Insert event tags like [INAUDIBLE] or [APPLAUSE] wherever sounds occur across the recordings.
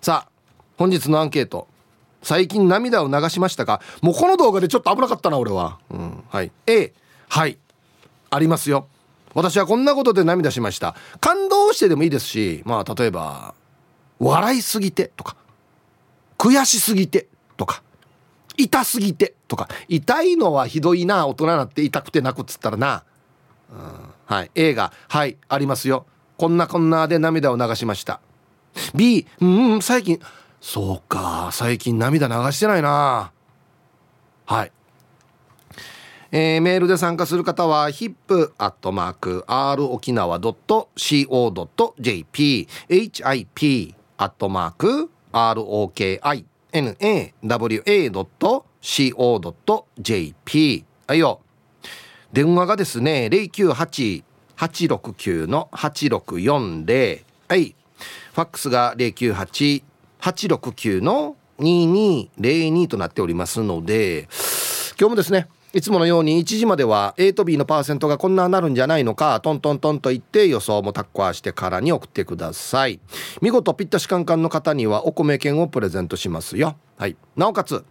さあ本日のアンケート。最近涙を流しましたか？もうこの動画でちょっと危なかったな俺は、うん、はい。A はい。ありますよ。私はこんなことで涙しました。感動してでもいいですしまあ例えば笑いすぎてとか悔しすぎてとか痛すぎてとか痛いのはひどいな大人になって痛くて泣くっつったらな、うん、はい。映画はいありますよ。こんなこんなで涙を流しました。B うん最近。そうか最近涙流してないな。はい。えー、メールで参加する方は hip.r 沖縄 .co.jp hip アットマーク ROKINAWA.co.jp はいよ。電話がですね098-869の8640はい。ファックスが098-869の2202となっておりますので今日もですねいつものように1時までは A と B のパーセントがこんななるんじゃないのかトントントンと言って予想もタッコアしてからに送ってください。見事ぴったしカンカンの方にはお米券をプレゼントしますよ。はい。なおかつ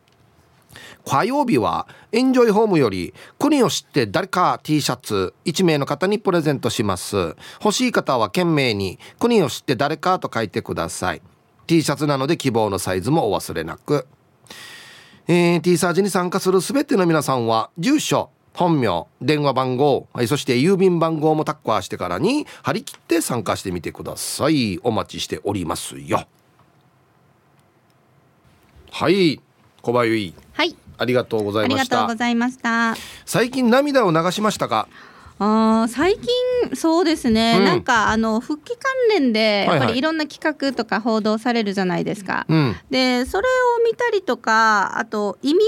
火曜日はエンジョイホームより国を知って誰か T シャツ1名の方にプレゼントします。欲しい方は懸命に国を知って誰かと書いてください。T シャツなので希望のサイズもお忘れなく。えー、T サージに参加する全ての皆さんは住所本名電話番号、はい、そして郵便番号もタッカーしてからに張り切って参加してみてください。お待ちしておりますよ。はい。小林はい。ありがとうございました。ありがとうございました。最近涙を流しましたか？あ最近そうですね、うん、なんかあの復帰関連でやっぱりいろんな企画とか報道されるじゃないですか。はいはい、でそれを見たりとかあと移民？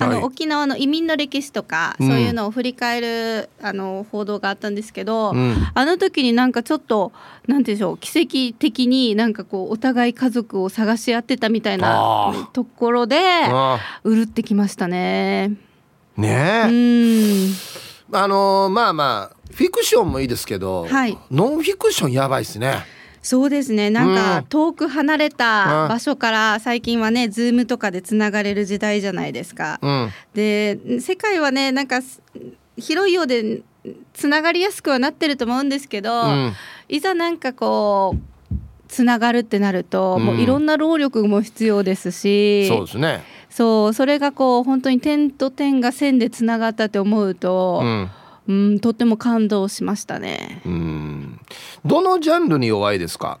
あの、はい、沖縄の移民の歴史とか、そういうのを振り返るあの報道があったんですけど、うん、あの時になんかちょっとなんでしょう奇跡的になんかこうお互い家族を探し合ってたみたいなところでうるってきましたね。ねうん。あのー、まあまあフィクションもいいですけど、はい、ノンフィクションやばいですね。そうですね。なんか遠く離れた場所から最近はねズームとかでつながれる時代じゃないですか。うん、で世界はねなんか広いようでつながりやすくはなってると思うんですけど、うん、いざなんかこうつながるってなると、もういろんな労力も必要ですし、そうですね。そうそれがこう本当に点と点が線でつながったって思うと、うん、うん、とっても感動しましたね。うんどのジャンルに弱いですか？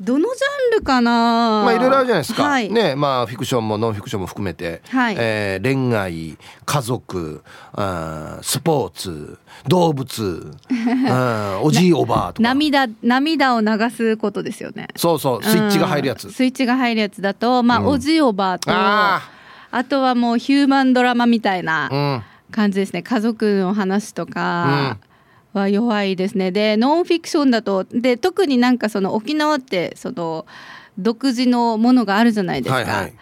どのジャンルかな？まあいろいろあるじゃないですか、はい、ねまあフィクションもノンフィクションも含めて、はい。えー、恋愛家族あスポーツ動物 [LAUGHS] あおじいおばあとか。涙涙を流すことですよね。そうそうスイッチが入るやつ、スイッチが入るやつだとまあ、うん、おじいおばあとああとはもうヒューマンドラマみたいな感じですね、うん、家族の話とか、うんは弱いですね。でノンフィクションだとで特になんかその沖縄ってその独自のものがあるじゃないですか、はいはい、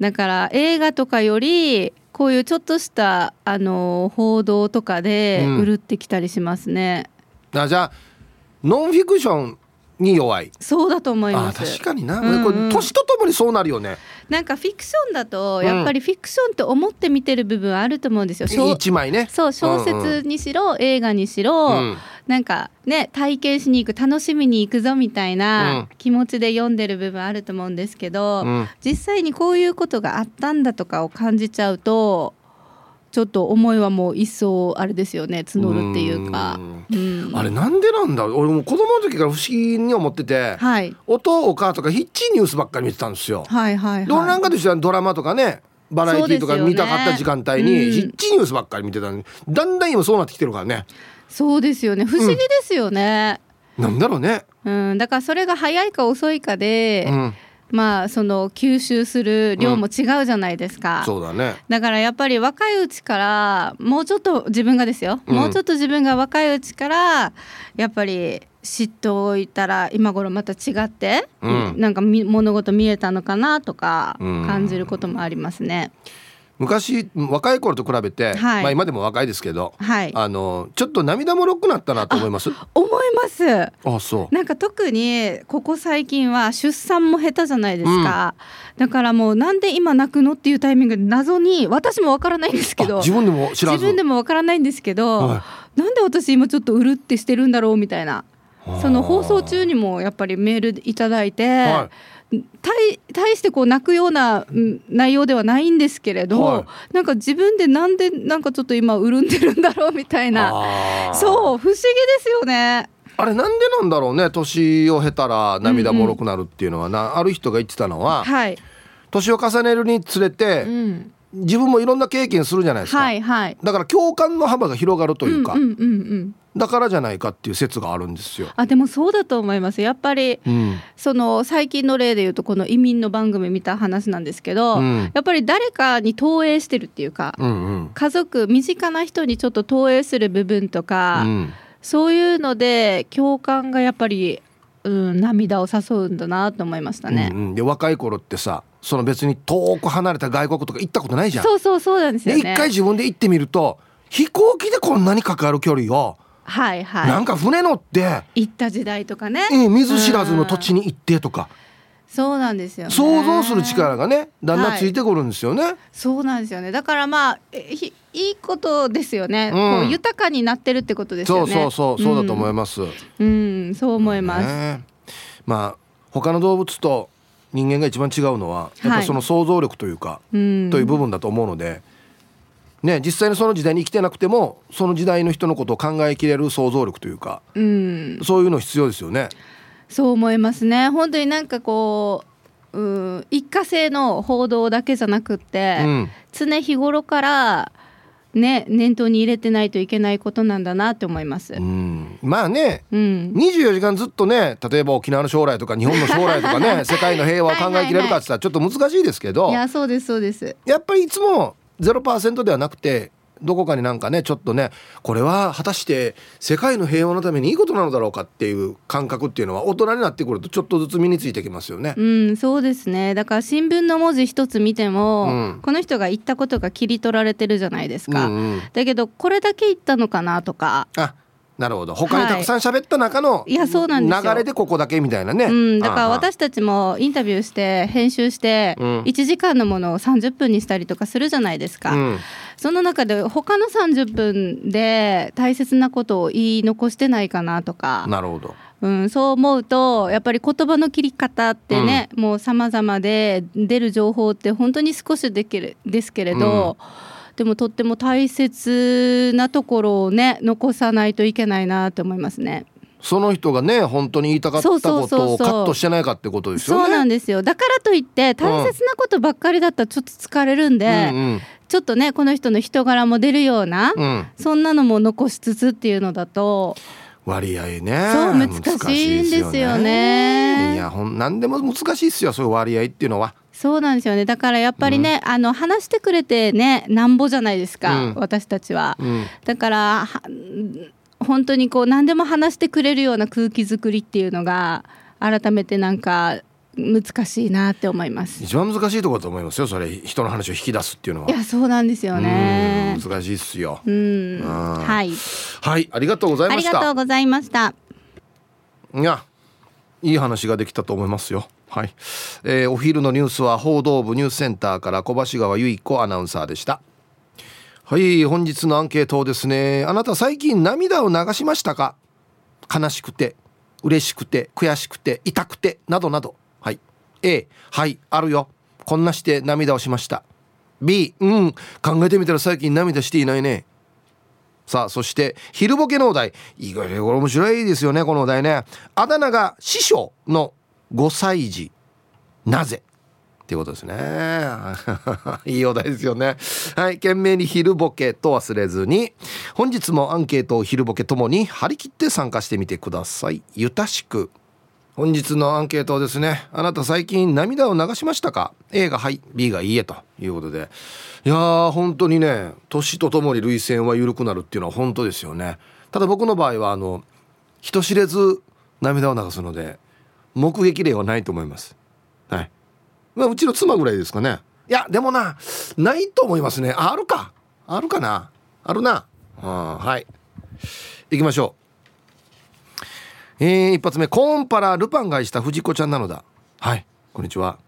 だから映画とかよりこういうちょっとしたあの報道とかでうるってきたりしますね、うん、あじゃあノンフィクションに弱い。そうだと思います。確かにな、うんうん、年とともにそうなるよね。なんかフィクションだとやっぱりフィクションって思って見てる部分あると思うんですよ、うん、一枚ね。そう小説にしろ、うんうん、映画にしろ、うん、なんかね体験しに行く楽しみに行くぞみたいな気持ちで読んでる部分あると思うんですけど、うん、実際にこういうことがあったんだとかを感じちゃうとちょっと思いはもう一層あれですよね募るっていうか、うん、あれなんでなんだ？俺も子供の時から不思議に思ってて、はい、音お母とかヒッチニュースばっかり見てたんですよ。はいはいはい、なんかとしてはドラマとかねバラエティーとか見たかった時間帯に、ヒッチニュースばっかり見てただんだん今そうなってきてるからね。そうですよね。不思議ですよね。うん、なんだろうね。うん、だからそれが早いか遅いかで、うんまあその吸収する量も違うじゃないですか、うん、そうだね。だからやっぱり若いうちからもうちょっと自分がですよ、うん、もうちょっと自分が若いうちからやっぱり知っておいたら今頃また違って、うん、なんか物事見えたのかなとか感じることもありますね。昔若い頃と比べて、はい、まあ今でも若いですけど、はい、あのちょっと涙もろくなったなと思います。思います。あそう。なんか特にここ最近は出産も下手じゃないですか、うん、だからもうなんで今泣くのっていうタイミングで謎に私もわからないんですけど。自分でも知ら自分でもわからないんですけど、はい、なんで私今ちょっとうるってしてるんだろうみたいな。その放送中にもやっぱりメールいただいて、はい対対してこう泣くような内容ではないんですけれど、はい、なんか自分でなんでなんかちょっと今潤んでるんだろうみたいな。そう不思議ですよね。あれなんでなんだろうね年を経たら涙もろくなるっていうのはな、うんうん、ある人が言ってたのは、はい、年を重ねるにつれて、うん、自分もいろんな経験するじゃないですか、はいはい、だから共感の幅が広がるというか、うんうんうんうん。だからじゃないかっていう説があるんですよ。あでもそうだと思います。やっぱり、うん、その最近の例で言うとこの移民の番組見た話なんですけど、うん、やっぱり誰かに投影してるっていうか、うんうん、家族身近な人にちょっと投影する部分とか、うん、そういうので共感がやっぱり、うん、涙を誘うんだなと思いましたね。うんうん、で若い頃ってさその別に遠く離れた外国とか行ったことないじゃん。そうそうそうなんですよね。一回自分で行ってみると飛行機でこんなにかかる距離をはいはい、なんか船乗って行った時代とかね、え水知らずの土地に行ってとか、そうなんですよ、ね、想像する力がねだんだんついてくるんですよね、はい、そうなんですよね。だからまあいいことですよね、うん、こう豊かになってるってことですよね。そうそうそうそうだと思います、うん、うん、そう思います、ね、まあ他の動物と人間が一番違うのはやっぱその想像力というか、はい、という部分だと思うので、ね、実際にその時代に生きてなくてもその時代の人のことを考えきれる想像力というか、うん、そういうの必要ですよね。そう思いますね。本当になんかこう、うん、一過性の報道だけじゃなくって、うん、常日頃からね念頭に入れてないといけないことなんだなって思います。うん、まあね、うん、24時間ずっとね例えば沖縄の将来とか日本の将来とかね [LAUGHS] 世界の平和を考えきれるかって言ったらちょっと難しいですけどいやそうですそうです。やっぱりいつも0%ではなくてどこかになんかねちょっとねこれは果たして世界の平和のためにいいことなのだろうかっていう感覚っていうのは大人になってくるとちょっとずつ身についてきますよね。うんそうですねだから新聞の文字一つ見ても、うん、この人が言ったことが切り取られてるじゃないですか。うんうん、だけどこれだけ言ったのかなとか。あなるほど。他にたくさん喋った中の流れでここだけみたいなね、うん、だから私たちもインタビューして編集して1時間のものを30分にしたりとかするじゃないですか、うん、その中で他の30分で大切なことを言い残してないかなとか。なるほど。うん、そう思うとやっぱり言葉の切り方ってね、うん、もう様々で出る情報って本当に少しできるですけれど、うんでもとっても大切なところをね残さないといけないなと思いますね。その人がね本当に言いたかったことをカットしてないかってことですよね。そうなんですよだからといって大切なことばっかりだったらちょっと疲れるんで、うんうんうん、ちょっとねこの人の人柄も出るような、うん、そんなのも残しつつっていうのだと。割合ねそう難しいんですよね。いやほん何でも難しいっすよそういう割合っていうのは。そうなんですよね。だからやっぱりね、うん、あの話してくれてねなんぼじゃないですか、うん、私たちは、うん、だから本当にこう何でも話してくれるような空気作りっていうのが改めてなんか難しいなって思います。一番難しいところだと思いますよ。それ人の話を引き出すっていうのは。いやそうなんですよね。難しいっすよ。うん。はい。はいありがとうございました。ありがとうございました。いやいい話ができたと思いますよはい、えー、お昼のニュースは報道部ニュースセンターから小橋川由子アナウンサーでした。はい本日のアンケートですねあなた最近涙を流しましたか？悲しくて嬉しくて悔しくて痛くてなどなど。はい。A はいあるよ。こんなして涙をしました。B うん考えてみたら最近涙していないね。さあそして昼ボケのお題。意外にこれ面白いですよねこのお題ね。あだ名が師匠の5歳児。なぜ？っていうことですね。[LAUGHS] いいお題ですよね。はい。懸命に昼ボケと忘れずに。本日もアンケートを昼ボケともに張り切って参加してみてください。ゆたしく。本日のアンケートですねあなた最近涙を流しましたか？A がはい。B がいいえということで。いやー本当にね年とともに涙腺は緩くなるっていうのは本当ですよね。ただ僕の場合はあの人知れず涙を流すので目撃例はないと思います。はい。まあうちの妻ぐらいですかね。いやでもなないと思いますね。あるか。あるかな。あるな。はい。行きましょう。えー、一発目。コーンパラルパンがした藤子ちゃんなのだ。はい。こんにちは。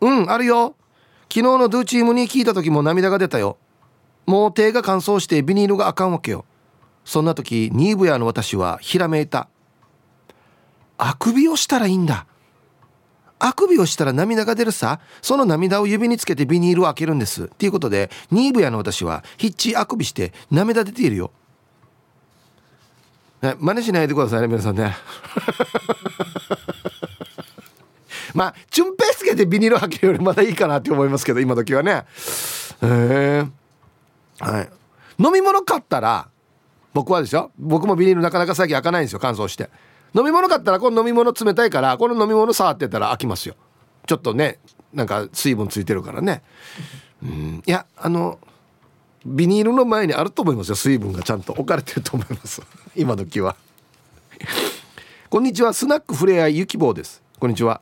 うんあるよ。昨日のドゥチームに聞いた時も涙が出たよ。もう手が乾燥してビニールがあかんわけよ。そんな時ニーブヤの私はひらめいた。あくびをしたらいいんだ。あくびをしたら涙が出るさ。その涙を指につけてビニールを開けるんです。っていうことでニーブヤの私はヒッチあくびして涙出ているよ。ね、真似しないでくださいね皆さんね。[LAUGHS] まあチュンペイつけてビニール開けるよりまだいいかなって思いますけど今時はね。へえはい。飲み物買ったら僕はですよ僕もビニールなかなか最近開かないんですよ乾燥して。飲み物買ったらこの飲み物冷たいからこの飲み物触ってたら開きますよ。ちょっとねなんか水分ついてるからね。うん。いやあのビニールの前にあると思いますよ。水分がちゃんと置かれてると思います。[LAUGHS] 今時は。こんにちは。スナックフレアゆきぼうです。こんにちは。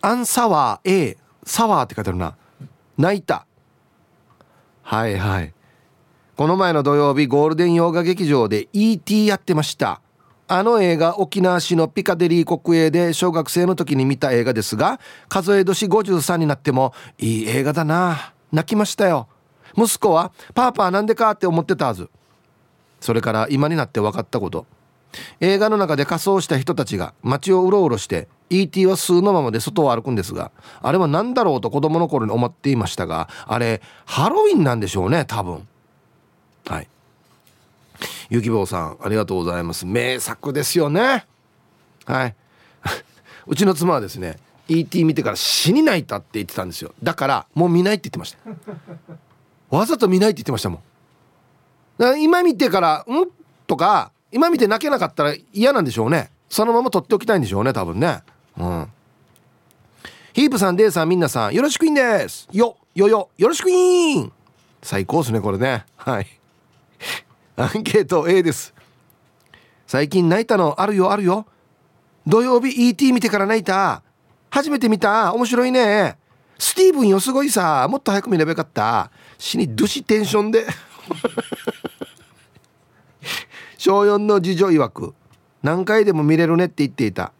アンサワー A サワーって書いてあるな。泣いた。はいはい。この前の土曜日ゴールデン洋画劇場で ET やってました。あの映画沖縄市のピカデリー国営で小学生の時に見た映画ですが数え年53になってもいい映画だな。泣きましたよ。息子はパーパーなんでかって思ってたはず。それから今になって分かったこと。映画の中で仮装した人たちが街をうろうろして ET は数のままで外を歩くんですがあれは何だろうと子供の頃に思っていましたがあれハロウィンなんでしょうね多分。はい。ゆきぼうさんありがとうございます。名作ですよね。はい。[LAUGHS] うちの妻はですね ET 見てから死に泣いたって言ってたんですよ。だからもう見ないって言ってました。[LAUGHS] わざと見ないって言ってましたもん。だから今見てから「ん?」とか今見て泣けなかったら嫌なんでしょうね。そのまま撮っておきたいんでしょうね多分ね。うん。ヒープさんデイさんみんなさんよろしくいんです。よよよよろしくいん。最高ですねこれね。はい。アンケート A です。最近泣いたのあるよあるよ。土曜日 ET 見てから泣いた。初めて見た。面白いね。スティーブンよすごいさ。もっと早く見ればよかった。死にドシテンションで。小4の次女曰く。何回でも見れるねって言っていた。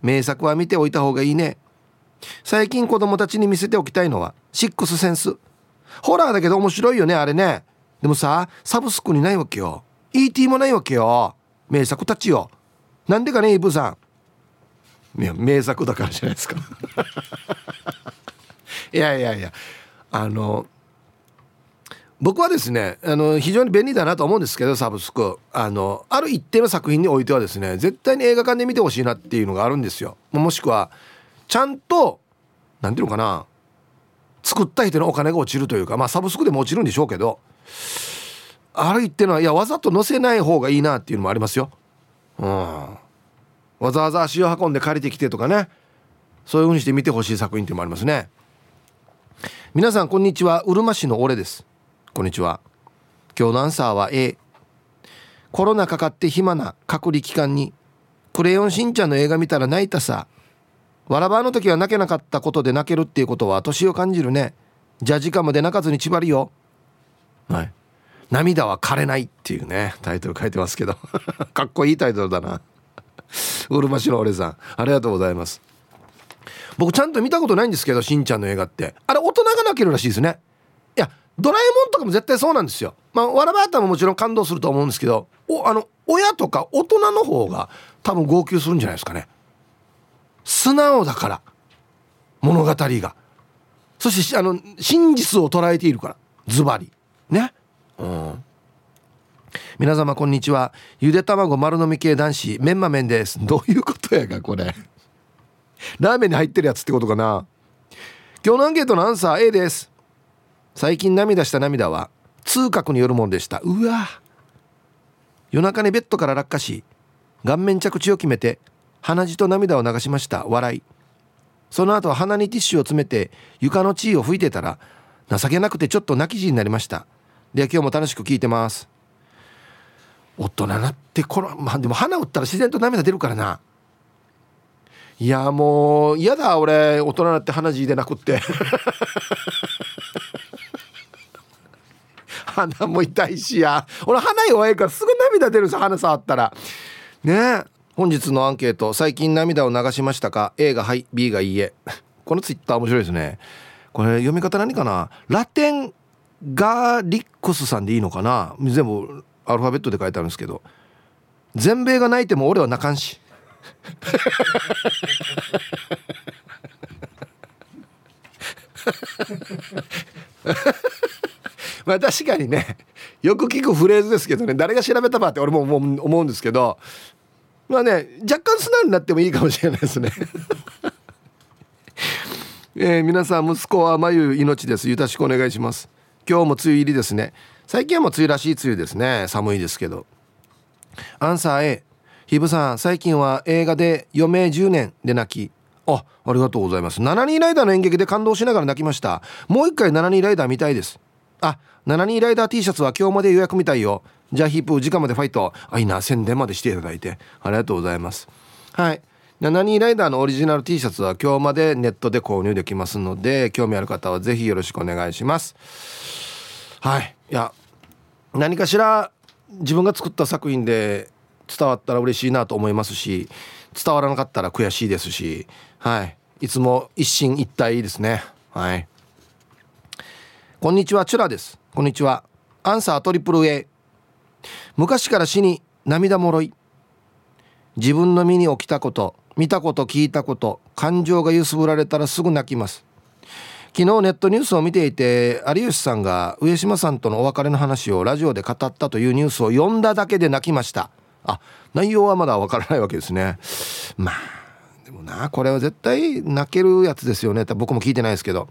名作は見ておいた方がいいね。最近子供たちに見せておきたいのはシックスセンス。ホラーだけど面白いよねあれね。でもさサブスクにないわけよ。ET もないわけよ。名作たちよ。なんでかねイブさん。いや名作だからじゃないですか。[LAUGHS] いやいやいや。あの僕はですねあの非常に便利だなと思うんですけどサブスク。あのある一定の作品においてはですね絶対に映画館で見てほしいなっていうのがあるんですよ。もしくはちゃんと何ていうのかな。作った人のお金が落ちるというかまあサブスクでも落ちるんでしょうけどある一定のはいやわざと載せない方がいいなっていうのもありますよ。うん。わざわざ足を運んで借りてきてとかね。そういう風にして見てほしい作品っていうのもありますね。皆さんこんにちは。うるま市の俺です。こんにちは。今日のアンサーは A コロナかかって暇な隔離期間にクレヨンしんちゃんの映画見たら泣いたさ。わらばの時は泣けなかったことで泣けるっていうことは年を感じるね。じゃあ時間まで泣かずに縛りよはい。涙は枯れないっていうねタイトル書いてますけど。[LAUGHS] かっこいいタイトルだな。うるま市の俺さんありがとうございます。僕ちゃんと見たことないんですけどしんちゃんの映画って。あれ大人が泣けるらしいですね。ドラえもんとかも絶対そうなんですよ。まあ、わらばあったももちろん感動すると思うんですけど、お、あの、親とか大人の方が多分号泣するんじゃないですかね。素直だから。物語が。そして、あの、真実を捉えているから。ズバリ。ね。うん。皆様こんにちは。ゆで卵丸飲み系男子、メンマ麺です。どういうことやが、これ。ラーメンに入ってるやつってことかな。今日のアンケートのアンサー A です。最近涙した涙は痛覚によるものでしたうわ夜中にベッドから落下し顔面着地を決めて鼻血と涙を流しました。笑い。その後鼻にティッシュを詰めて床の地位を拭いてたら情けなくてちょっと泣き死になりました。では今日も楽しく聞いてます。大人なってこのまあでも鼻打ったら自然と涙出るからな。いやもう嫌だ俺。大人になって鼻血出なくって。[LAUGHS] 鼻も痛いしや。俺鼻弱いからすぐ涙出るんです鼻触ったら。ねえ。本日のアンケート最近涙を流しましたか？A がはい B がいいえ。[LAUGHS] このツイッター面白いですね。これ読み方何かな？ラテンガーリックスさんでいいのかな？全部アルファベットで書いてあるんですけど。全米が泣いても俺は泣かんし。[LAUGHS] まあ確かにね。よく聞くフレーズですけどね。誰が調べたばって俺も思うんですけど。まあね若干素直になってもいいかもしれないですね。[LAUGHS] えー、皆さん息子は眉命です。よろしくお願いします。今日も梅雨入りですね。最近はもう梅雨らしい梅雨ですね。寒いですけど。アンサー A ヒブさん最近は映画で余命10年で泣き。あありがとうございます。7人ライダーの演劇で感動しながら泣きました。もう一回7人ライダー見たいです。あ7人ライダー T シャツは今日まで予約みたいよじゃあヒープ時間までファイト。あいいな宣伝までしていただいて。ありがとうございます。はい。7人ライダーのオリジナル T シャツは今日までネットで購入できますので興味ある方は是非よろしくお願いします。はい。いや何かしら自分が作った作品で伝わったら嬉しいなと思いますし伝わらなかったら悔しいですしはい。いつも一進一退ですね。はい。こんにちはチュラです。こんにちは。アンサートリプル A 昔から死に涙もろい。自分の身に起きたこと見たこと聞いたこと感情が揺すぶられたらすぐ泣きます。昨日ネットニュースを見ていて有吉さんが上島さんとのお別れの話をラジオで語ったというニュースを読んだだけで泣きました。あ内容はまだわからないわけですね。まあでもなこれは絶対泣けるやつですよね。って僕も聞いてないですけど。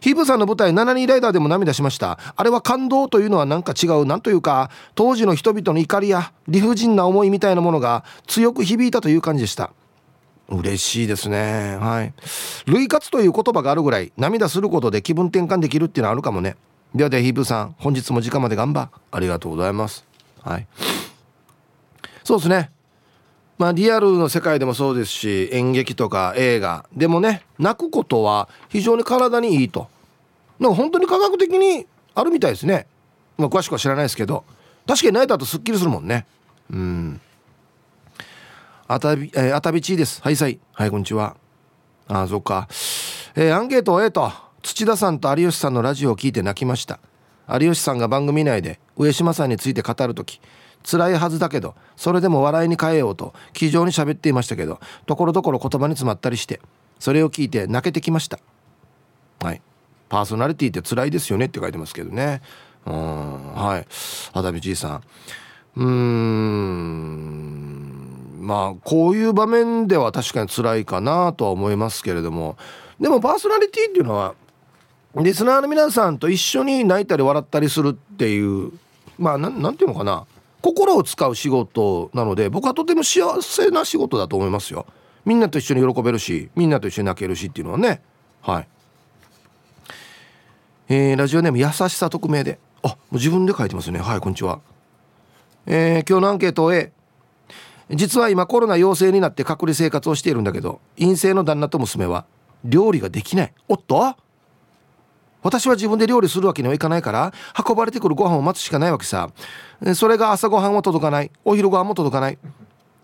ヒープさんの舞台7人ライダーでも涙しました。あれは感動というのはなんか違うなんというか当時の人々の怒りや理不尽な思いみたいなものが強く響いたという感じでした。嬉しいですね。はい。類活という言葉があるぐらい涙することで気分転換できるっていうのはあるかもね。ではではヒープさん本日も時間まで頑張。ありがとうございます。はい。そうですね。まあリアルの世界でもそうですし演劇とか映画でもね泣くことは非常に体にいいとなんか本当に科学的にあるみたいですねまあ詳しくは知らないですけど確かに泣いた後すっきりするもんねうんあたび、えー、あたびちです。はいさい。はい、こんにちは。ああ、そっか。えー、アンケート A と、土田さんと有吉さんのラジオを聞いて泣きました。有吉さんが番組内で上島さんについて語る時辛いはずだけどそれでも笑いに変えようと気丈に喋っていましたけどところどころ言葉に詰まったりしてそれを聞いて泣けてきました。はい。パーソナリティって辛いですよねって書いてますけどね。うん。はい。あだびじいさん。うーん。まあこういう場面では確かに辛いかなとは思いますけれども。でもパーソナリティっていうのはリスナーの皆さんと一緒に泣いたり笑ったりするっていうまあ何て言うのかな。心を使う仕事なので僕はとても幸せな仕事だと思いますよ。みんなと一緒に喜べるしみんなと一緒に泣けるしっていうのはね。はい。えー、ラジオネーム優しさ匿名で。あもう自分で書いてますね。はいこんにちは。えー、今日のアンケート A 実は今コロナ陽性になって隔離生活をしているんだけど陰性の旦那と娘は料理ができない。おっと？私は自分で料理するわけにはいかないから運ばれてくるご飯を待つしかないわけさ。それが朝ごはんは届かない。お昼ご飯も届かない。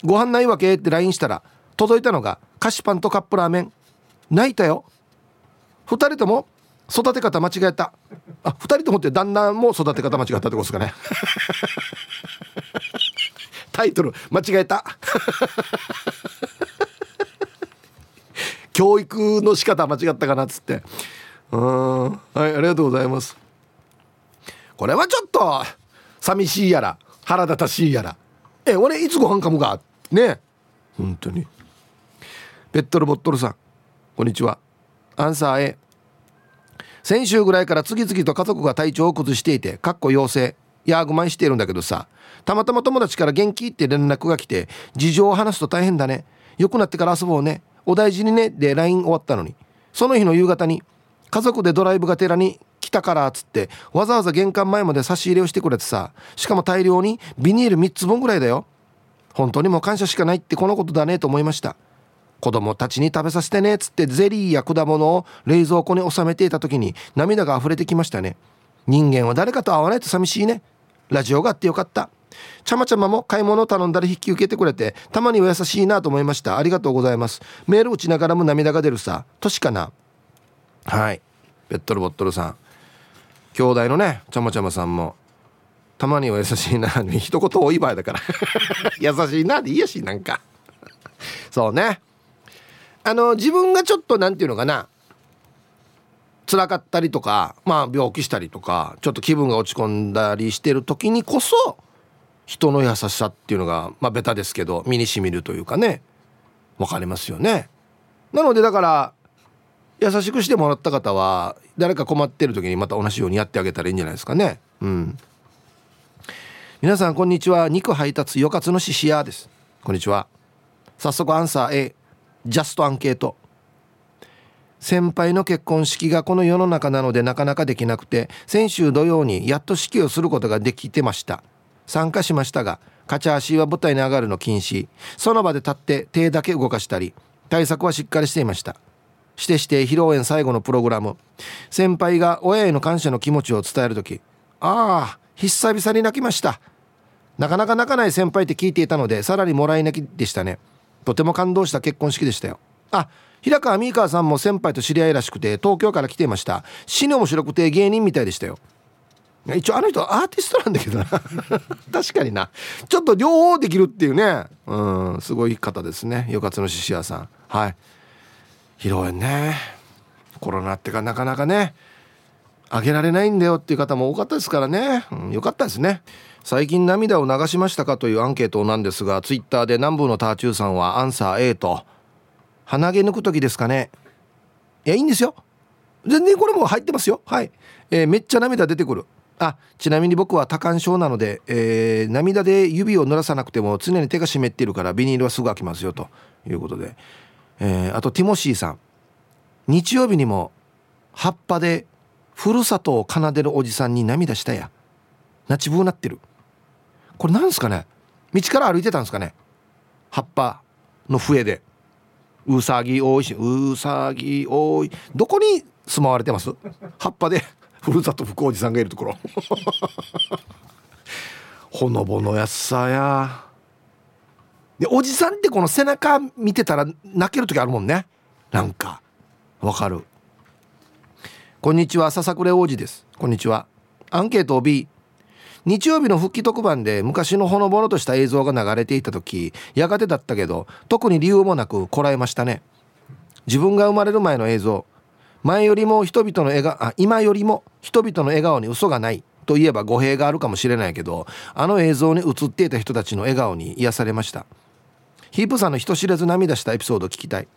ご飯ないわけって LINE したら届いたのが菓子パンとカップラーメン。泣いたよ。2人とも育て方間違えた。あ2人ともって旦那も育て方間違ったってことですかね。[LAUGHS] タイトル間違えた。[LAUGHS] 教育の仕方間違ったかなっつって。うん。はいありがとうございます。これはちょっと寂しいやら腹立たしいやら。え俺いつご飯かもか？ね。本当に。ペットルボットルさんこんにちは。アンサー A 先週ぐらいから次々と家族が体調を崩していてかっこ陽性ヤーグマンしてるんだけどさ。たまたま友達から元気って連絡が来て事情を話すと大変だね。良くなってから遊ぼうね。お大事にね。で LINE 終わったのに。その日の夕方に家族でドライブがてらに来たからっつってわざわざ玄関前まで差し入れをしてくれてさしかも大量にビニール3つ分ぐらいだよ。本当にもう感謝しかないってこのことだねと思いました。子供たちに食べさせてねっつってゼリーや果物を冷蔵庫に収めていた時に涙が溢れてきましたね。人間は誰かと会わないと寂しいね。ラジオがあってよかった。ちゃまちゃまも買い物を頼んだら引き受けてくれてたまには優しいなと思いました。ありがとうございます。メール打ちながらも涙が出るさ。年かな。はい。ペットルボットルさん。兄弟のねちゃまちゃまさんもたまには優しいな一言多い場合だから。[LAUGHS] 優しいなでいいやしなんか。そうね。あの自分がちょっと何て言うのかな。辛かったりとかまあ病気したりとかちょっと気分が落ち込んだりしてる時にこそ人の優しさっていうのがまあベタですけど身にしみるというかね。分かりますよね。なのでだから優しくしてもらった方は誰か困ってる時にまた同じようにやってあげたらいいんじゃないですかね。うん。皆さんこんにちは。肉配達よかつのししやです。こんにちは。早速アンサー A ジャストアンケート。先輩の結婚式がこの世の中なのでなかなかできなくて先週土曜にやっと式をすることができてました。参加しましたがカチャ足は舞台に上がるの禁止。その場で立って手だけ動かしたり対策はしっかりしていました。してして披露宴最後のプログラム。先輩が親への感謝の気持ちを伝える時ああ久々に泣きました。なかなか泣かない先輩って聞いていたのでさらにもらい泣きでしたね。とても感動した結婚式でしたよ。あ平川美川さんも先輩と知り合いらしくて東京から来ていました。死に面白くて芸人みたいでしたよ。一応あの人アーティストなんだけどな。[LAUGHS] 確かにな。ちょっと両方できるっていうね。うんすごい方ですね。よかつの獅子屋さん。はい。披露宴ね。コロナってかなかなかねあげられないんだよっていう方も多かったですからね、うん、よかったですね。最近涙を流しましたかというアンケートなんですがツイッターで南部のターチューさんはアンサー A と。鼻毛抜く時ですかね。いやいいんですよ。全然これも入ってますよ。はい、えー、めっちゃ涙出てくる。あちなみに僕は多汗症なので、えー、涙で指を濡らさなくても常に手が湿っているからビニールはすぐ開きますよということで、えー、あとティモシーさん。日曜日にも葉っぱでふるさとを奏でるおじさんに涙したや。なちぶうなってる。これなんですかね？道から歩いてたんですかね？葉っぱの笛で。うさぎ多いしうさぎ多い。どこに住まわれてます？葉っぱでふるさと福おじさんがいるところ。[LAUGHS] ほのぼのやさや。でおじさんってこの背中見てたら泣ける時あるもんね。なんか。わかる。こんにちは笹倉王子です。こんにちは。アンケート B 日曜日の復帰特番で昔のほのぼのとした映像が流れていた時やがてだったけど特に理由もなくこらえましたね。自分が生まれる前の映像。前よりも人々の笑顔あ今よりも人々の笑顔に嘘がない。といえば語弊があるかもしれないけどあの映像に映っていた人たちの笑顔に癒されました。ヒープさんの人知れず涙したエピソード聞きたい。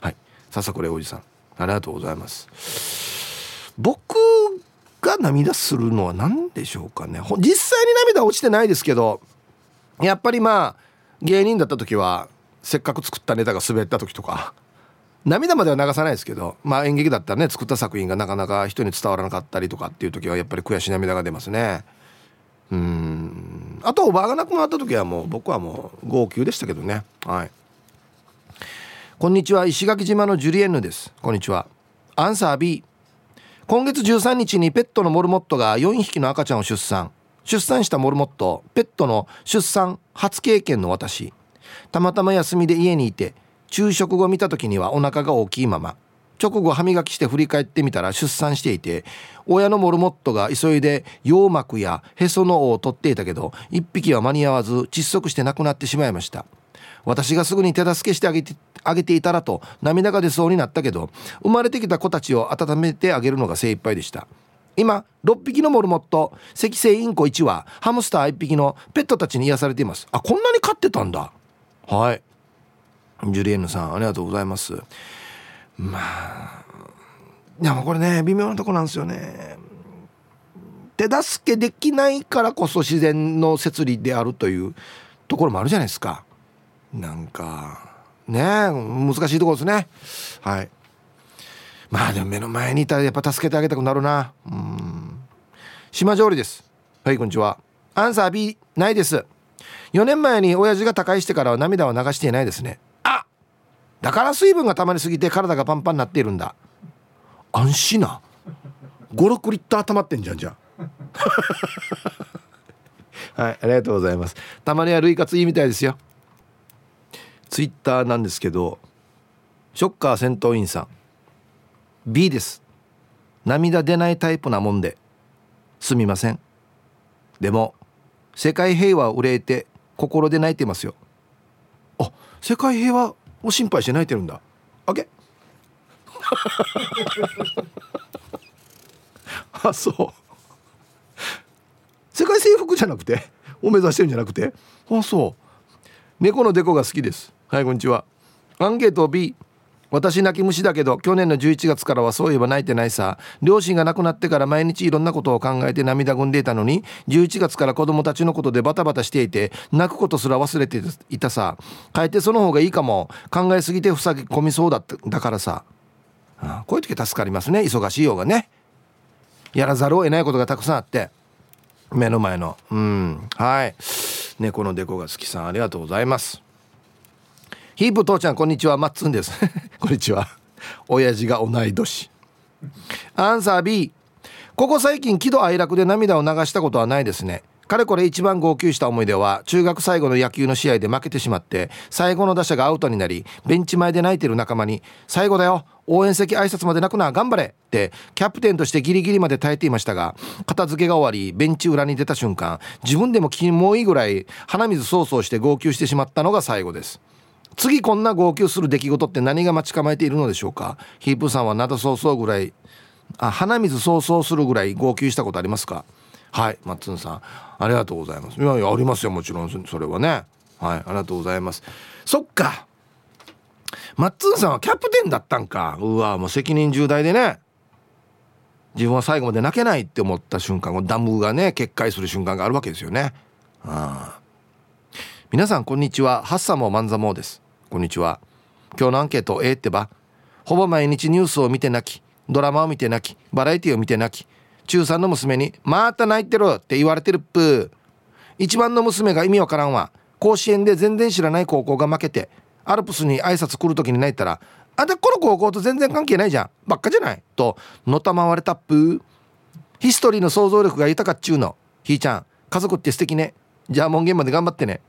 はい。笹倉おじさん。ありがとうございます。僕が涙するのは何でしょうかね。実際に涙落ちてないですけどやっぱりまあ芸人だった時はせっかく作ったネタが滑った時とか涙までは流さないですけどまあ演劇だったらね作った作品がなかなか人に伝わらなかったりとかっていう時はやっぱり悔し涙が出ますね。うん。あとおばあが亡くなった時はもう僕はもう号泣でしたけどね。はい。こんにちは。石垣島のジュリエンヌです。こんにちは。アンサー B 今月13日にペットのモルモットが4匹の赤ちゃんを出産。出産したモルモットペットの出産初経験の私。たまたま休みで家にいて昼食後見た時にはお腹が大きいまま。直後歯磨きして振り返ってみたら出産していて親のモルモットが急いで羊膜やへその緒を取っていたけど1匹は間に合わず窒息して亡くなってしまいました。私がすぐに手助けしてあげてあげていたらと涙が出そうになったけど生まれてきた子たちを温めてあげるのが精一杯でした。今6匹のモルモット赤星インコ1羽ハムスター1匹のペットたちに癒されています。あこんなに飼ってたんだ。はい。ジュリエンヌさんありがとうございます。まあいやもうこれね微妙なとこなんですよね。手助けできないからこそ自然の摂理であるというところもあるじゃないですか。なんかね難しいところですね。はい。まあでも目の前にいたらやっぱ助けてあげたくなるな。うん。島上りです。はいこんにちは。アンサー B ないです。4年前に親父が他界してからは涙は流していないですね。だから水分が溜まりすぎて体がパンパンになっているんだ。安心な。56リッター溜まってんじゃんじゃあ。[LAUGHS] はいありがとうございます。たまには類活いいみたいですよ。ツイッターなんですけどショッカー戦闘員さん。B です。涙出ないタイプなもんで。すみません。でも世界平和を憂えて心で泣いてますよ。あ世界平和を心配して泣いてるんだ。あけ？[LAUGHS] あそう。世界征服じゃなくて？を目指してるんじゃなくて？あそう。猫のデコが好きです。はいこんにちは。アンケート B 私泣き虫だけど去年の11月からはそういえば泣いてないさ。両親が亡くなってから毎日いろんなことを考えて涙ぐんでいたのに11月から子供たちのことでバタバタしていて泣くことすら忘れていたさ。帰ってその方がいいかも。考えすぎて塞ぎ込みそうだっただからさ、こういう時助かりますね。忙しいようがね。やらざるを得ないことがたくさんあって。目の前の。うん。はい。猫のデコが好きさんありがとうございます。ヒープ父ちゃんこんにちは。マッツンです。[LAUGHS] こんにちは。親父が同い年。アンサー B ここ最近喜怒哀楽で涙を流したことはないですね。かれこれ一番号泣した思い出は中学最後の野球の試合で負けてしまって最後の打者がアウトになりベンチ前で泣いてる仲間に「最後だよ応援席挨拶まで泣くな頑張れ!」ってキャプテンとしてギリギリまで耐えていましたが片付けが終わりベンチ裏に出た瞬間自分でもキモいぐらい鼻水そうそうして号泣してしまったのが最後です。次こんな号泣する出来事って何が待ち構えているのでしょうか？ヒープさんは灘そうそうぐらいあ鼻水そうそうするぐらい号泣したことありますか？はいマッツンさん。ありがとうございます。いやいやありますよもちろん。それはね。はいありがとうございます。そっか。マッツンさんはキャプテンだったんか。うわもう責任重大でね。自分は最後まで泣けないって思った瞬間ダムがね決壊する瞬間があるわけですよね。あ皆さんこんにちは。ハッサモマンザモです。こんにちは。今日のアンケートええってばほぼ毎日ニュースを見て泣きドラマを見て泣きバラエティを見て泣き中3の娘に「また泣いてる」って言われてるっぷ一番の娘が意味わからんわ。甲子園で全然知らない高校が負けてアルプスに挨拶来る時に泣いたら「あんたこの高校と全然関係ないじゃん。ばっかじゃない」とのたまわれたっぷヒストリーの想像力が豊かっちゅうの。ひーちゃん家族って素敵ね。じゃあ門限まで頑張ってね。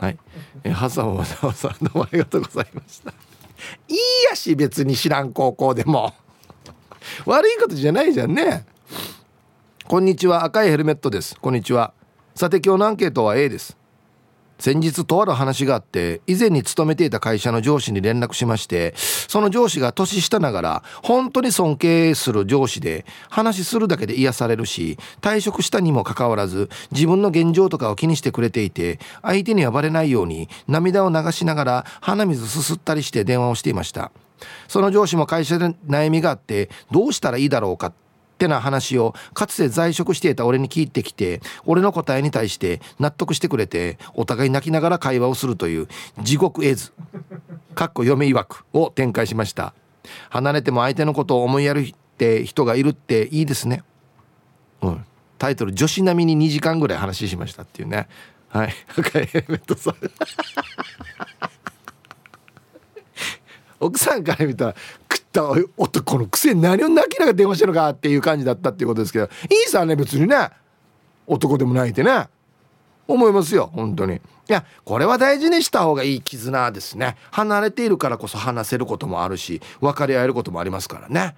はい。え、ハサンわざわざどうもありがとうございました。いいやし、別に知らん高校でも。悪いことじゃないじゃんね。こんにちは、赤いヘルメットです。こんにちは。さて、今日のアンケートは A です。先日とある話があって以前に勤めていた会社の上司に連絡しましてその上司が年下ながら本当に尊敬する上司で話するだけで癒されるし退職したにもかかわらず自分の現状とかを気にしてくれていて相手にはバレないように涙を流しながら鼻水すすったりして電話をしていました。その上司も会社で悩みがあってどうしたらいいだろうかってな話をかつて在職していた俺に聞いてきて俺の答えに対して納得してくれてお互い泣きながら会話をするという地獄絵図かっこ嫁曰くを展開しました。離れても相手のことを思いやるって人がいるっていいですね。うん。タイトル「女子並みに2時間ぐらい話しました」っていうね。はい。赤いヘルメットさん奥さんから見たらった男のくせに何を泣きながら電話してるのかっていう感じだったっていうことですけどいいさね別にね。男でも泣いてね。思いますよ本当に。いやこれは大事にした方がいい絆ですね。離れているからこそ話せることもあるし分かり合えることもありますからね。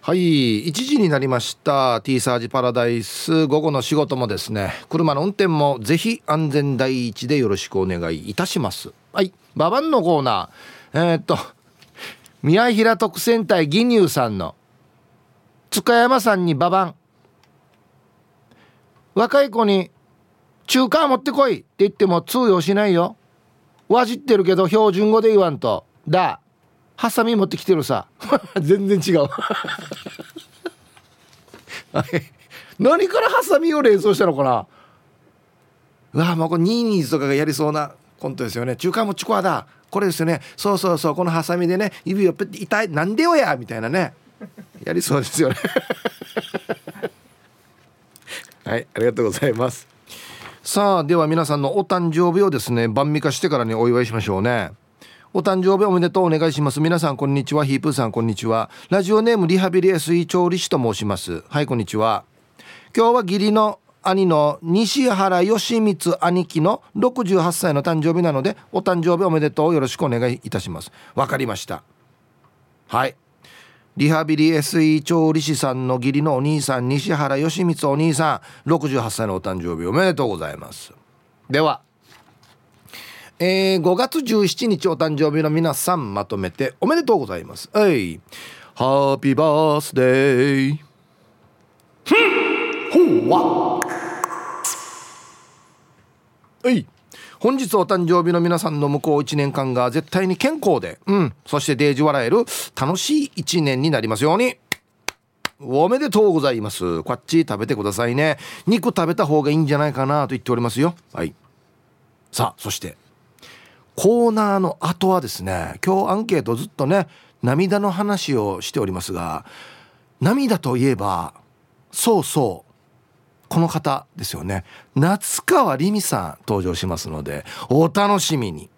はい1時になりました。T サージパラダイス午後の仕事もですね。車の運転もぜひ安全第一でよろしくお願いいたします。はいババンのコーナー。えー、っと宮平特選隊義乳さんの塚山さんにババン。若い子に中華持ってこいって言っても通用しないよ。わじってるけど標準語で言わんと。だ。ハサミ持ってきてるさ。[LAUGHS] 全然違う。[LAUGHS] 何からハサミを連想したのかな。うわもうこれニーニーズとかがやりそうなコントですよね。中華もちくわだ。これですよね。そうそうそう。このハサミでね指をペッて痛い。なんでよや。みたいなね。やりそうですよね。[LAUGHS] はいありがとうございます。さあでは皆さんのお誕生日をですね晩味化してからにお祝いしましょうね。お誕生日おめでとうお願いします。皆さんこんにちは。ヒープーさんこんにちは。ラジオネームリハビリ SE 調理師と申します。はいこんにちは。今日は義理の兄の西原義光兄貴の68歳の誕生日なのでお誕生日おめでとうよろしくお願いいたします。わかりました。はい。リハビリ SE 調理師さんの義理のお兄さん西原義光お兄さん68歳のお誕生日おめでとうございます。ではえー、5月17日お誕生日の皆さんまとめておめでとうございます。はい。ハッピーバースデー。ほうわはい本日お誕生日の皆さんの向こう1年間が絶対に健康で、うん、そしてデージ笑える楽しい1年になりますように。おめでとうございます。こっち食べてくださいね。肉食べた方がいいんじゃないかなと言っておりますよ。はい。さあ、そして、コーナーの後はですね、今日アンケートずっとね、涙の話をしておりますが、涙といえば、そうそう、この方ですよね。夏川りみさん登場しますのでお楽しみに。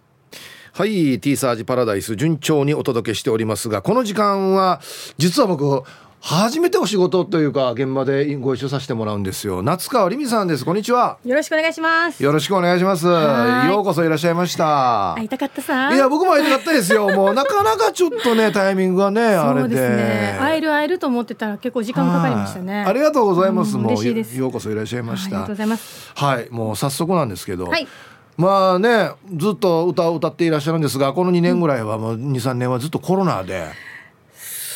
はい T サージパラダイス順調にお届けしておりますがこの時間は実は僕初めてお仕事というか現場でご一緒させてもらうんですよ。夏川りみさんです。こんにちは。よろしくお願いします。よろしくお願いします。ようこそいらっしゃいました。会いたかったさいや僕も会いたかったですよ。[LAUGHS] もうなかなかちょっとねタイミングがねあれで、ね、会える会えると思ってたら結構時間かかりましたね。ありがとうございます、うん、もうようこそいらっしゃいました。ありがとうございます。はいもう早速なんですけど、はい。まあねずっと歌を歌っていらっしゃるんですがこの2年ぐらいはもう23年はずっとコロナで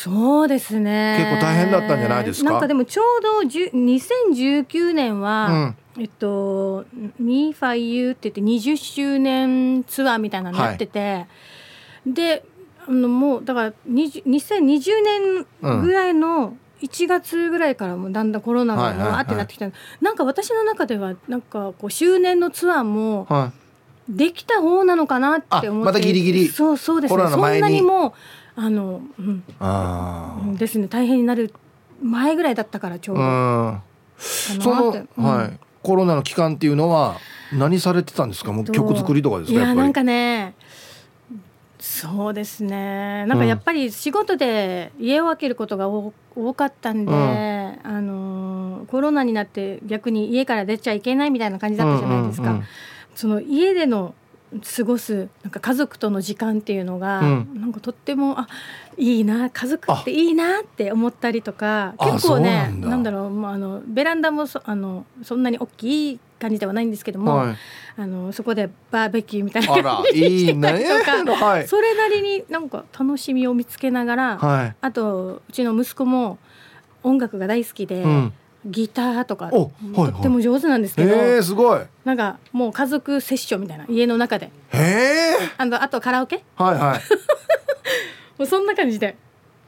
そうですね。結構大変だったんじゃないですか？なんかでもちょうど2019年は、うん、えっと「ミーファイユー」って言って20周年ツアーみたいなのやってて、はい、であのもうだから2020年ぐらいの1月ぐらいからもだんだんコロナがわーってなってきた、はいはいはい、なんか私の中ではなんかこう周年のツアーもできた方なのかなって思って、またギリギリ。そうそうですね。そんなにもあの、うん、あですね。大変になる前ぐらいだったからちょうど。その、うん、はい、コロナの期間っていうのは何されてたんですか？もう曲作りとかですか？いやなんかねそうですね。なんかやっぱり仕事で家を空けることが多かったんで、うん、あのコロナになって逆に家から出ちゃいけないみたいな感じだったじゃないですか。うんうんうん、その家での過ごすなんか家族との時間っていうのが、うん、なんかとってもあいいな家族っていいなって思ったりとか結構ねなんだ。ろう、まあ、あのベランダもそあのそんなに大きい感じではないんですけども、はい、あのそこでバーベキューみたいな感じでしてたりとか、ね。はい、それなりになんか楽しみを見つけながら、はい、あとうちの息子も音楽が大好きで。うんギターとかとっても上手なんですけど、えすごい。なんかもう家族セッションみたいな家の中で。へあのあとカラオケ？はいはい。[LAUGHS] もうそんな感じで。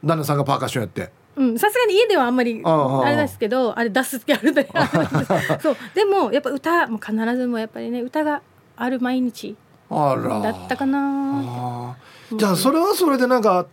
旦那さんがパーカッションやって。うんさすがに家ではあんまりあれですけどあれ出すってあるで [LAUGHS] そう。でもやっぱ歌も必ずもやっぱりね歌がある毎日だったかなじゃあそれはそれでなんか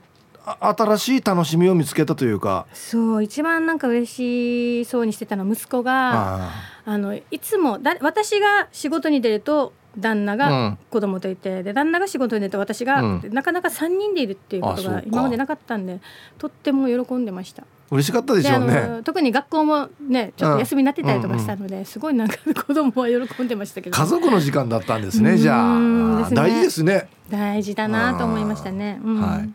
新しい楽しみを見つけたというか。そう一番なんか嬉しそうにしてたの息子があのいつもだ私が仕事に出ると旦那が子供といて、うん、で旦那が仕事に出て私が、うん、なかなか3人でいるっていうことが今までなかったんでとっても喜んでました。嬉しかったでしょうね。特に学校もねちょっと休みになってたりとかしたので、うんうん、すごいなんか [LAUGHS] 子供は喜んでましたけど。家族の時間だったんですねじゃあ、ね、大事ですね。大事だなと思いましたね、うん、はい。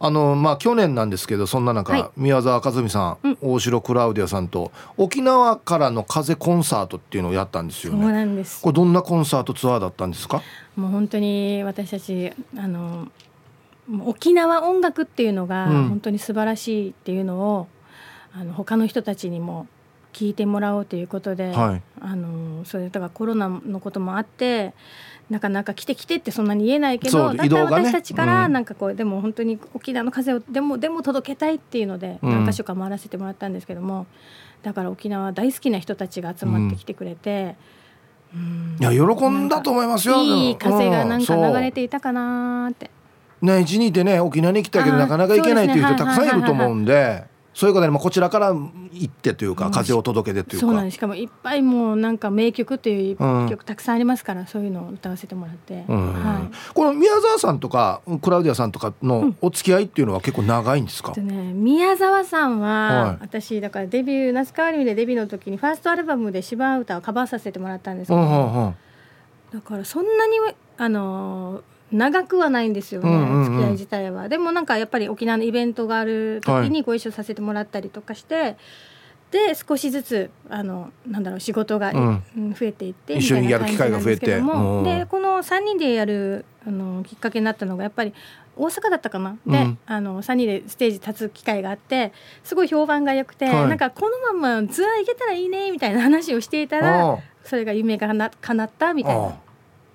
あのまあ去年なんですけどそんな中、はい、宮沢和美さん、うん、大城クラウディアさんと沖縄からの風コンサートっていうのをやったんですよね。そうなんです。これどんなコンサートツアーだったんですか？もう本当に私たちあの沖縄音楽っていうのが本当に素晴らしいっていうのを、あの他の人たちにも聞いてもらおうということで、はい、あのそれだからコロナのこともあってなかなか来て来てってそんなに言えないけどだったら私たちからなんかこう、でも本当に沖縄の風をでもでも届けたいっていうので何か所か回らせてもらったんですけども、だから沖縄大好きな人たちが集まってきてくれて。うん、いや喜んだと思いますよいい風がなんか流れていたかなって、ね一にいてね沖縄に来たけど、なかなか行けないっていう人たくさんいると思うんで、そういうことでもこちらから行ってというか風を届けてというか。そうなんです。しかもいっぱいもうなんか名曲っていう曲たくさんありますから、うん、そういうのを歌わせてもらって、はい、この宮沢さんとかクラウディアさんとかのお付き合いっていうのは結構長いんですか、うん、ね、宮沢さんは、はい、私だからデビュー夏川りみでデビューの時にファーストアルバムで芝歌をカバーさせてもらったんですけど、うんうん、だからそんなにあのー長くはないんですよね、うんうんうん、付き合い自体は。でもなんかやっぱり沖縄のイベントがある時にご一緒させてもらったりとかして、はい、で少しずつあのなんだろう仕事が、うん、増えていって一緒にやる機会が増えて。でこの3人でやるあのきっかけになったのがやっぱり大阪だったかな、うん、であの3人でステージ立つ機会があってすごい評判が良くて、はい、なんかこのままツアー行けたらいいねみたいな話をしていたらそれが夢がかなったみたいな。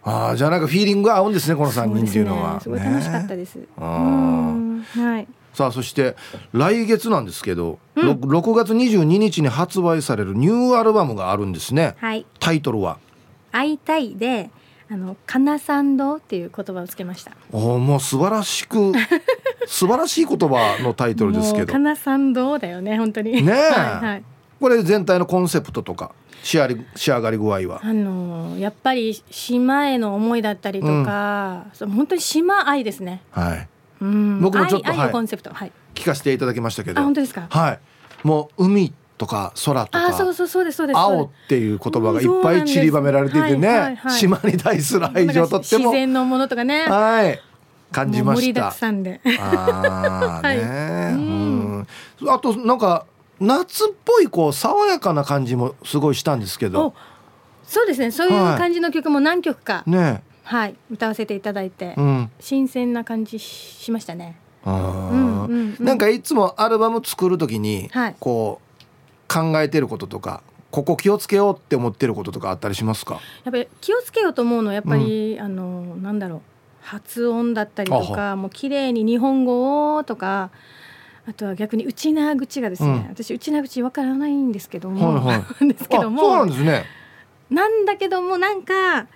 ああじゃあなんかフィーリングが合うんですねこの3人っていうのは。す、ね,、ごい楽しかったです、はい。さあそして来月なんですけど、うん、6, 6月22日に発売されるニューアルバムがあるんですね、はい、タイトルは「会いたい」であの「かなさんど」っていう言葉をつけました。おもう素晴らしく [LAUGHS] 素晴らしい言葉のタイトルですけど。かなさんどだよね本当に。ねはいはい、これ全体のコンセプトとか仕上がり仕上がり具合は？あのやっぱり島への思いだったりとか、うん、本当に島愛ですね。はい、うん、僕もちょっと愛コンセプト、はい、聞かせていただきましたけど。あ本当ですか？はい。もう海とか空とかあそうそうそうですそうです。青っていう言葉がいっぱい散りばめられていてね、はいはいはい、島に対する愛情とっても。自然のものとかね。はい。感じました。盛りだくさんで。ああね、[LAUGHS] はい、うん、あとなんか夏っぽいこう爽やかな感じもすごいしたんですけど。そうですね。そういう感じの曲も何曲か、ねはい歌わせていただいて、うん、新鮮な感じしましたね。うんうんなんかいつもアルバム作る時に、はい、こう考えてることとかここ気をつけようって思ってることとかあったりしますか？やっぱり気をつけようと思うのはやっぱり、うん、あのなんだろう。発音だったりとかもう綺麗に日本語とかあとは逆に内縄口がですね、うん、私内縄口わからないんですけども、はいはい、[LAUGHS] ですけども。そうなんですね。なんだけどもなんか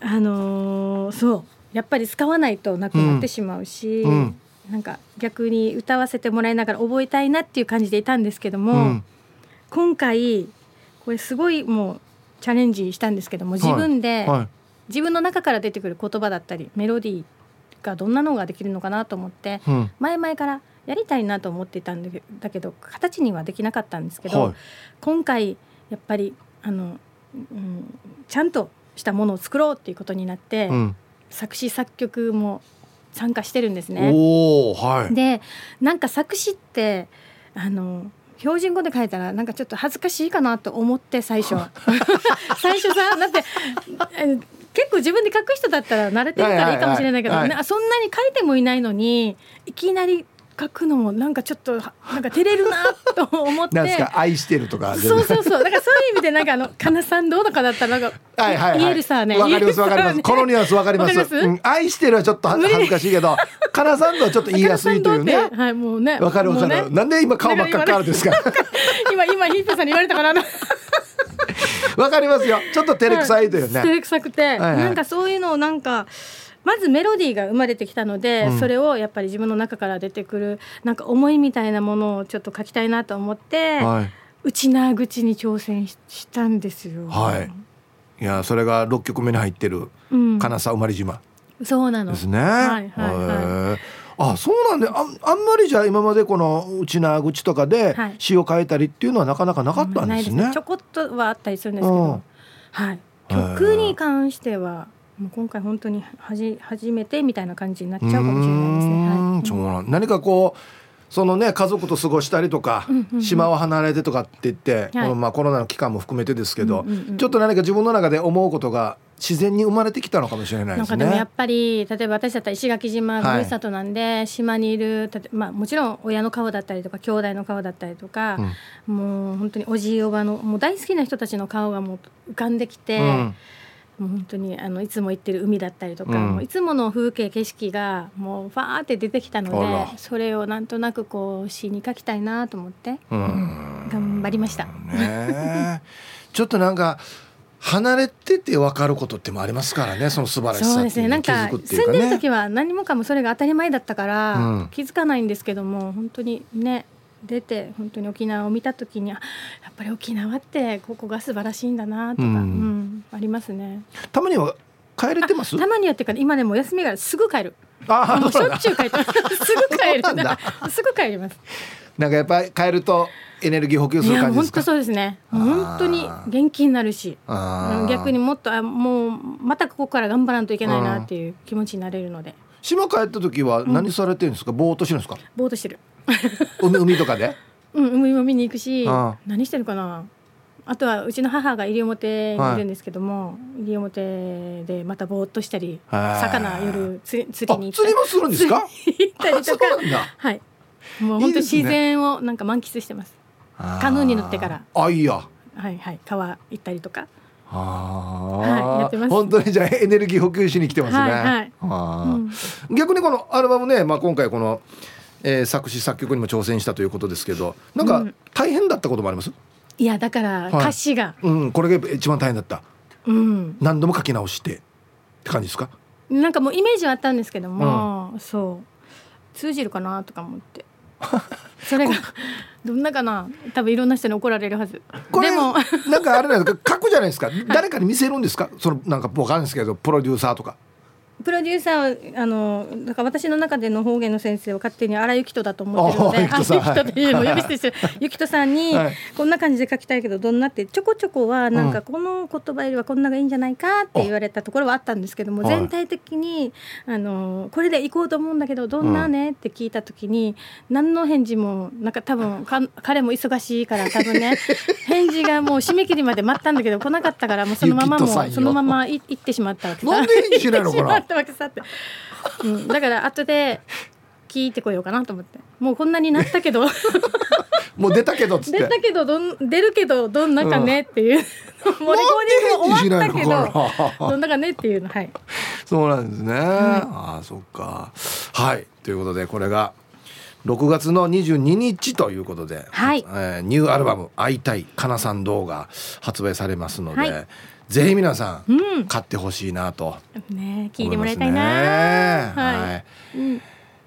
あのー、そう。やっぱり使わないとなくなってしまうし、うん、なんか逆に歌わせてもらいながら覚えたいなっていう感じでいたんですけども、うん、今回これすごいもうチャレンジしたんですけども自分で、はいはい、自分の中から出てくる言葉だったりメロディーがどんなのができるのかなと思って、うん、前々からやりたいなと思っていたんだけど形にはできなかったんですけど、はい、今回やっぱりあの、うん、ちゃんとしたものを作ろうっていうことになって、うん、作詞作曲も参加してるんですね。はい、でなんか作詞ってあの標準語で書いたらなんかちょっと恥ずかしいかなと思って最初。[LAUGHS] 最初さだって結構自分で書く人だったら慣れてるからいいかもしれないけど、そんなに書いてもいないのにいきなり書くのもなんかちょっとなんか照れるなと思って。なんですか？愛してるとか。そうそうそう。だからそういう意味でなんかあのかなさんどうとかだったらなんかはいはい、はい、言えるさね。わかりますわかります、このニュアンスわかります。うん、愛してるはちょっと恥ずかしいけどかなさんどはちょっと言いやすいというね。はいもうね。わかるわかる、ね、なんで今顔真っ赤っかるんですか？今今ヒップさんに言われたからわかりますよ。ちょっと照れくさいというね、照れくさくて、はいはい、なんかそういうのをなんかまずメロディーが生まれてきたので、うん、それをやっぱり自分の中から出てくるなんか思いみたいなものをちょっと書きたいなと思って、はい、内縄口に挑戦したんですよ。はい。いやそれが六曲目に入ってる金沢生まれ島、そうなのですね。はいはいはい。あそうなんでああんまりじゃあ今までこの内縄口とかで詩を書いたりっていうのはなかなかなかったんですね。はい、すねちょこっとはあったりするんですけど、はい。曲に関してはもう今回本当にはじ初めてみたいな感じになっちゃうかもしれないですね。はい、そうなん何かこうそのね家族と過ごしたりとか、うんうんうん、島を離れてとかって言って、はい、このまあコロナの期間も含めてですけど、うんうんうん、ちょっと何か自分の中で思うことが自然に生まれてきたのかもしれないですね。なんかでもやっぱり例えば私だったら石垣島ふるさとなんで、はい、島にいるまあもちろん親の顔だったりとか兄弟の顔だったりとか、うん、もう本当におじいおばのもう大好きな人たちの顔がもう浮かんできて。うんもう本当にあのいつも行ってる海だったりとか、うん、いつもの風景景色がもうファーって出てきたのでそれをなんとなくこう詩に書きたいなと思って、うん、頑張りました。ね、[LAUGHS] ちょっとなんか離れてて分かることってもありますからね [LAUGHS] その素晴らしさそうですね。なんか、ね、住んでる時は何もかもそれが当たり前だったから、気づかないんですけども本当にね出て本当に沖縄を見た時にやっぱり沖縄ってここが素晴らしいんだなとか、うん、うん、ありますね。たまには帰れてます？たまにはっていうか今でも休みがすぐ帰る。あもうしょっちゅう帰って [LAUGHS] すぐ帰るすぐ帰ります。なんかやっぱり帰るとエネルギー補給する感じですか？本当そうですね。本当に元気になるし逆にもっとあもうまたここから頑張らんといけないなっていう気持ちになれるので島帰った時は何されてるんですか、うん、ぼーっとしてるんですか？ぼーっとしてる。[LAUGHS] 海海とかで？[LAUGHS] うん海も見に行くし何してるかな？あとはうちの母が西表にいるんですけども、はい、西表でまたぼーっとしたり魚夜釣りに行ったり。釣りもするんですか？行ったりとか。はい。もう本当自然をなんか満喫してます。カヌーに乗ってから。あいや。はいはい。川行ったりとか。あはい、やってます。本当にじゃあエネルギー補給しに来てますね、はいはい。うん、逆にこのアルバムね、まあ、今回この、えー、作詞作曲にも挑戦したということですけどなんか大変だったこともあります、うん、いやだから歌詞が、はい、うんこれが一番大変だった、うん、何度も書き直してって感じですか？なんかもうイメージはあったんですけども、うん、そう。通じるかなとか思って [LAUGHS] それがどんなかな？多分いろんな人に怒られるはず。これでも。なんかあれなんですか書くじゃないですか。誰かに見せるんですか？そのなんか分かるんですけどプロデューサーとかプロデューサーはあのだから私の中での方言の先生を勝手に荒井由紀人だと思ってるのであゆきとっていうのを呼び捨てしてさんに、こんな感じで書きたいけどどんなってちょこちょこはなんかこの言葉よりはこんながいいんじゃないかって言われたところはあったんですけども全体的にあのこれで行こうと思うんだけどどんなねって聞いた時に何の返事もなんか多分か彼も忙しいから多分ね [LAUGHS] 返事がもう締め切りまで待ったんだけど来なかったからもうそのままもそのまま行ってしまったわけなんで返事しないのかな？ったわけさって、うん、だから後で聞いてこようかなと思って。もうこんなになったけど。もう出たけどっつって。出たけどどん出るけどどんなかねっていう、うん、もうレコーディング終わったけど。ど。んなかねっていうの。はい。そうなんですね、うん、ああそっか。はい。ということでこれが6月の22日ということで、はい。えー、ニューアルバム「会いたいかなさん動画」発売されますので、はいぜひ皆さん、うん、買ってほしいなと、ね、聞いてもらいたいな、ね、はい、うん、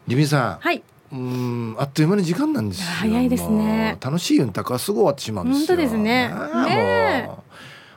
リミさん、はい、うんあっという間に時間なんですよ。早いですね。楽しいユンタクはすぐ終わってしまうんですよ。本当ですね。ね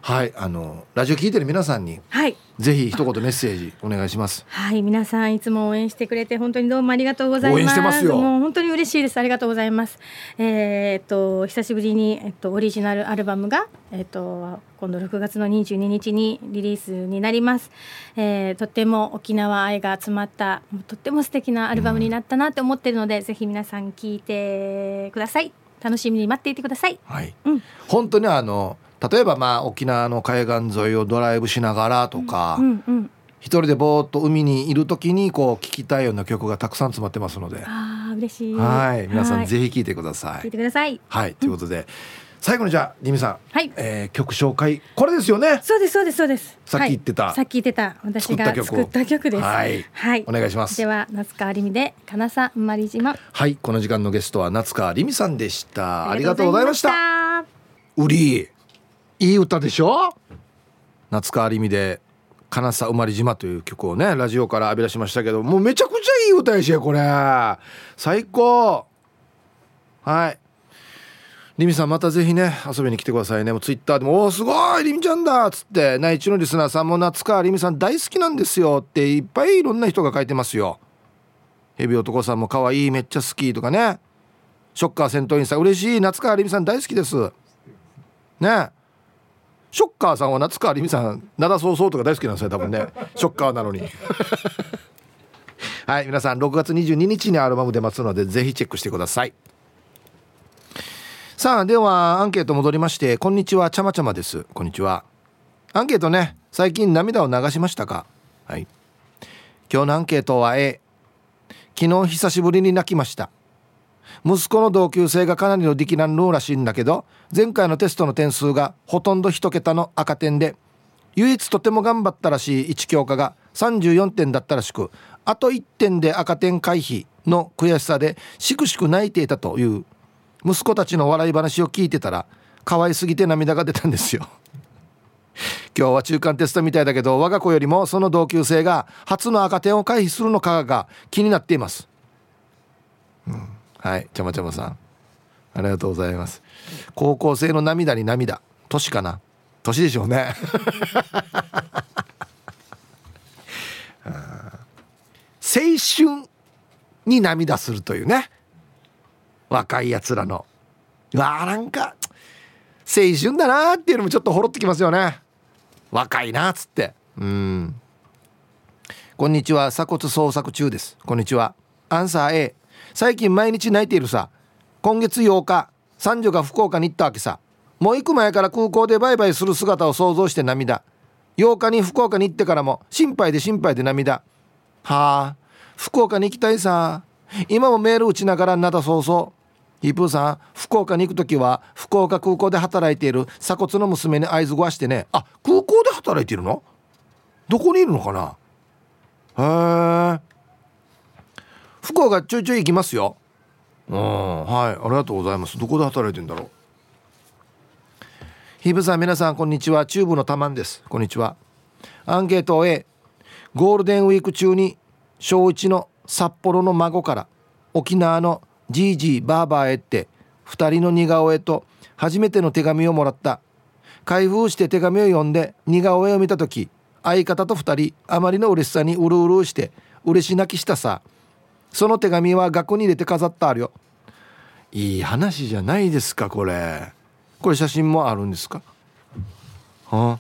はいあのラジオ聞いてる皆さんに、はい、ぜひ一言メッセージお願いします。はい皆さんいつも応援してくれて本当にどうもありがとうございます。応援してますよ。もう本当に嬉しいです。ありがとうございます。えー、っと久しぶりにえっとオリジナルアルバムがえっと今度6月の22日にリリースになります、えー、とっても沖縄愛が詰まったとっても素敵なアルバムになったなって思ってるので、うん、ぜひ皆さん聞いてください。楽しみに待っていてください。はい、うん、本当にあの例えばまあ沖縄の海岸沿いをドライブしながらとか、うんうん、一人でぼーっと海にいる時にこう聴きたいような曲がたくさん詰まってますので。あ嬉しい。はい。皆さんぜひ聴いてください。聴いてください。はい。ということで、最後にじゃあリミさん、はい。えー、曲紹介。これですよね。そうですそうですそうです。さっき言ってた、はい、さっき言ってた私が作った曲です。はい、はい、お願いします。では夏川りみで金さんまり島はい。この時間のゲストは夏川りみさんでした。ありがとうございました。うりいい歌でしょ？夏川りみで「金さ生まれ島」という曲をねラジオから浴び出しましたけどもうめちゃくちゃいい歌やしこれ。最高。はい。リミさんまたぜひね遊びに来てくださいね。もうツイッターでも「おおすごいリミちゃんだ」っつって内地のリスナーさんも夏川りみさん大好きなんですよ。っていっぱいいろんな人が書いてますよ。ヘビ男さんも可愛いめっちゃ好きとかね。ショッカー戦闘員さん嬉しい。夏川りみさん大好きです。ね。ショッカーさんは夏川りみさん灘そうそうとか大好きなんですよ多分ね。[LAUGHS] ショッカーなのに。はい皆さん6月22日にアルバム出ますのでぜひチェックしてください。さあではアンケート戻りましてこんにちはちゃまちゃまです。こんにちは。アンケートね最近涙を流しましたか？はい。今日のアンケートは A 昨日久しぶりに泣きました息子の同級生がかなりの力難ローらしいんだけど前回のテストの点数がほとんど1桁の赤点で唯一とても頑張ったらしい1教科が34点だったらしくあと1点で赤点回避の悔しさでしくしく泣いていたという息子たちの笑い話を聞いてたら可愛すぎて涙が出たんですよ。[LAUGHS] 今日は中間テストみたいだけど我が子よりもその同級生が初の赤点を回避するのかが気になっています、うんはいちゃまちゃまさん。ありがとうございます。高校生の涙に涙。年かな？年でしょうね。[LAUGHS] 青春に涙するというね。若いやつらの。わーなんか青春だなーっていうのもちょっとほろってきますよね。若いなっつって。うん。こんにちは。鎖骨捜索中です。こんにちは。アンサー A 最近毎日泣いているさ。今月8日三女が福岡に行ったわけさ。もう行く前から空港でバイバイする姿を想像して涙。8日に福岡に行ってからも心配で心配で涙。はあ福岡に行きたいさ。今もメール打ちながらなだそうそう。ヒープーさん福岡に行く時は福岡空港で働いている鎖骨の娘に合図ごしてね。あ空港で働いているの？どこにいるのかなへえ福岡ちょいちょい行きますよ。うん。はいありがとうございます。どこで働いてんだろう。ヒブさん皆さんこんにちは。チューブのたまんです。こんにちは。アンケート A ゴールデンウィーク中に小1の札幌の孫から沖縄のじいじいばあばへって2人の似顔絵と初めての手紙をもらった。開封して手紙を読んで似顔絵を見た時相方と2人あまりの嬉しさにうるうるして嬉し泣きしたさその手紙は額に入れて飾ってあるよ。いい話じゃないですかこれ。これ写真もあるんですか？はあ？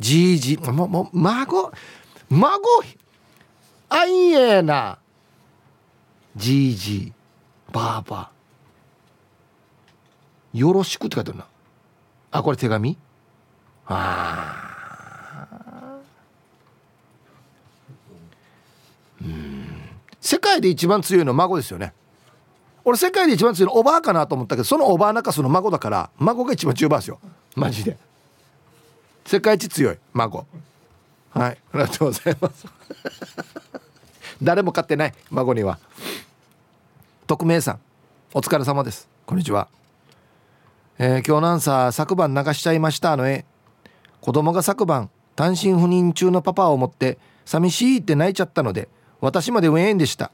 じいじもも孫孫あいえなじいじばあば。よろしくって書いてあるな。あこれ手紙？ああうん。世界で一番強いの孫ですよね。俺世界で一番強いのおばあかなと思ったけどそのおばあ中その孫だから孫が一番強いですよ。マジで。世界一強い孫。はい。ありがとうございます。[LAUGHS] 誰も飼ってない孫には。匿名さん。お疲れ様です。こんにちは。えー、今日なんさ昨晩流しちゃいましたの絵子供が昨晩単身赴任中のパパを思って寂しいって泣いちゃったので私までウェーンでした。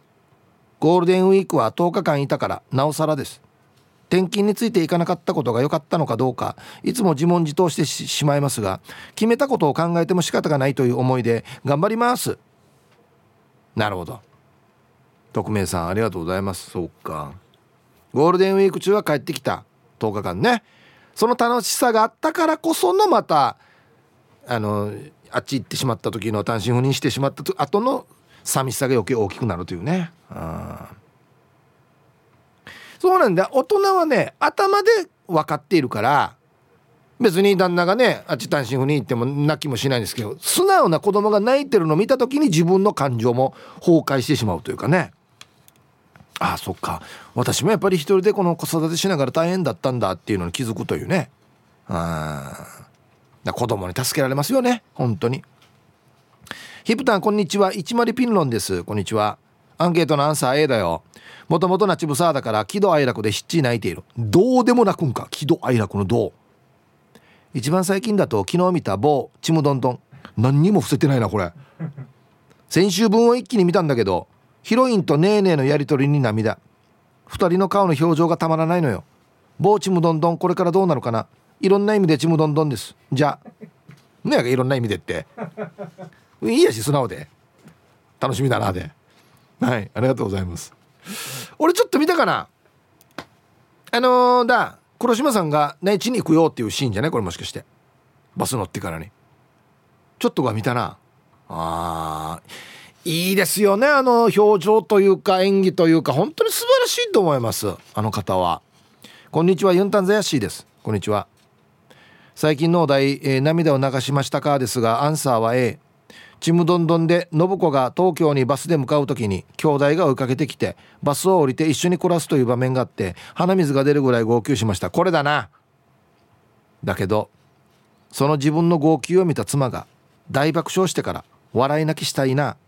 ゴールデンウィークは10日間いたからなおさらです。転勤についていかなかったことが良かったのかどうかいつも自問自答してしまいますが決めたことを考えても仕方がないという思いで頑張ります。なるほど。匿名さんありがとうございます。そうか。ゴールデンウィーク中は帰ってきた。10日間ね。その楽しさがあったからこそのまたあのあっち行ってしまった時の単身赴任してしまった後の寂しさが余計大きくなるというね。そうなんだ。大人はね頭で分かっているから別に旦那がねあっち単身赴任行っても泣きもしないんですけど素直な子供が泣いてるのを見た時に自分の感情も崩壊してしまうというかね。ああそっか。私もやっぱり一人でこの子育てしながら大変だったんだっていうのに気づくというね。あ子供に助けられますよね。本当に。ヒプタンこんにちは。一丸ピンロンです。こんにちは。アンケートのアンサー A だよ。もともとナチブサーだから喜怒哀楽で七泣いている。どうでも泣くんか？喜怒哀楽のどう？一番最近だと昨日見た某ちむどんどん。何にも伏せてないなこれ。先週分を一気に見たんだけどヒロインとネーネーのやり取りに涙。二人の顔の表情がたまらないのよ。某ちむどんどんこれからどうなるかな？いろんな意味でちむどんどんです。じゃあねえいろんな意味でって。いいやし素直で。楽しみだなで。はいありがとうございます。俺ちょっと見たかな。あのー、だ黒島さんが内地に行くよっていうシーンじゃない？これもしかして。バス乗ってからに。ちょっとが見たな。あいいですよねあの表情というか演技というか。本当に素晴らしいと思いますあの方は。こんにちはユンタンザヤシーです。こんにちは。最近のお題、えー、涙を流しましたか？ですがアンサーは A ちむどんどんで信子が東京にバスで向かう時に兄弟が追いかけてきてバスを降りて一緒に暮らすという場面があって鼻水が出るぐらい号泣しました。これだな。だけどその自分の号泣を見た妻が大爆笑してから笑い泣きしたいな。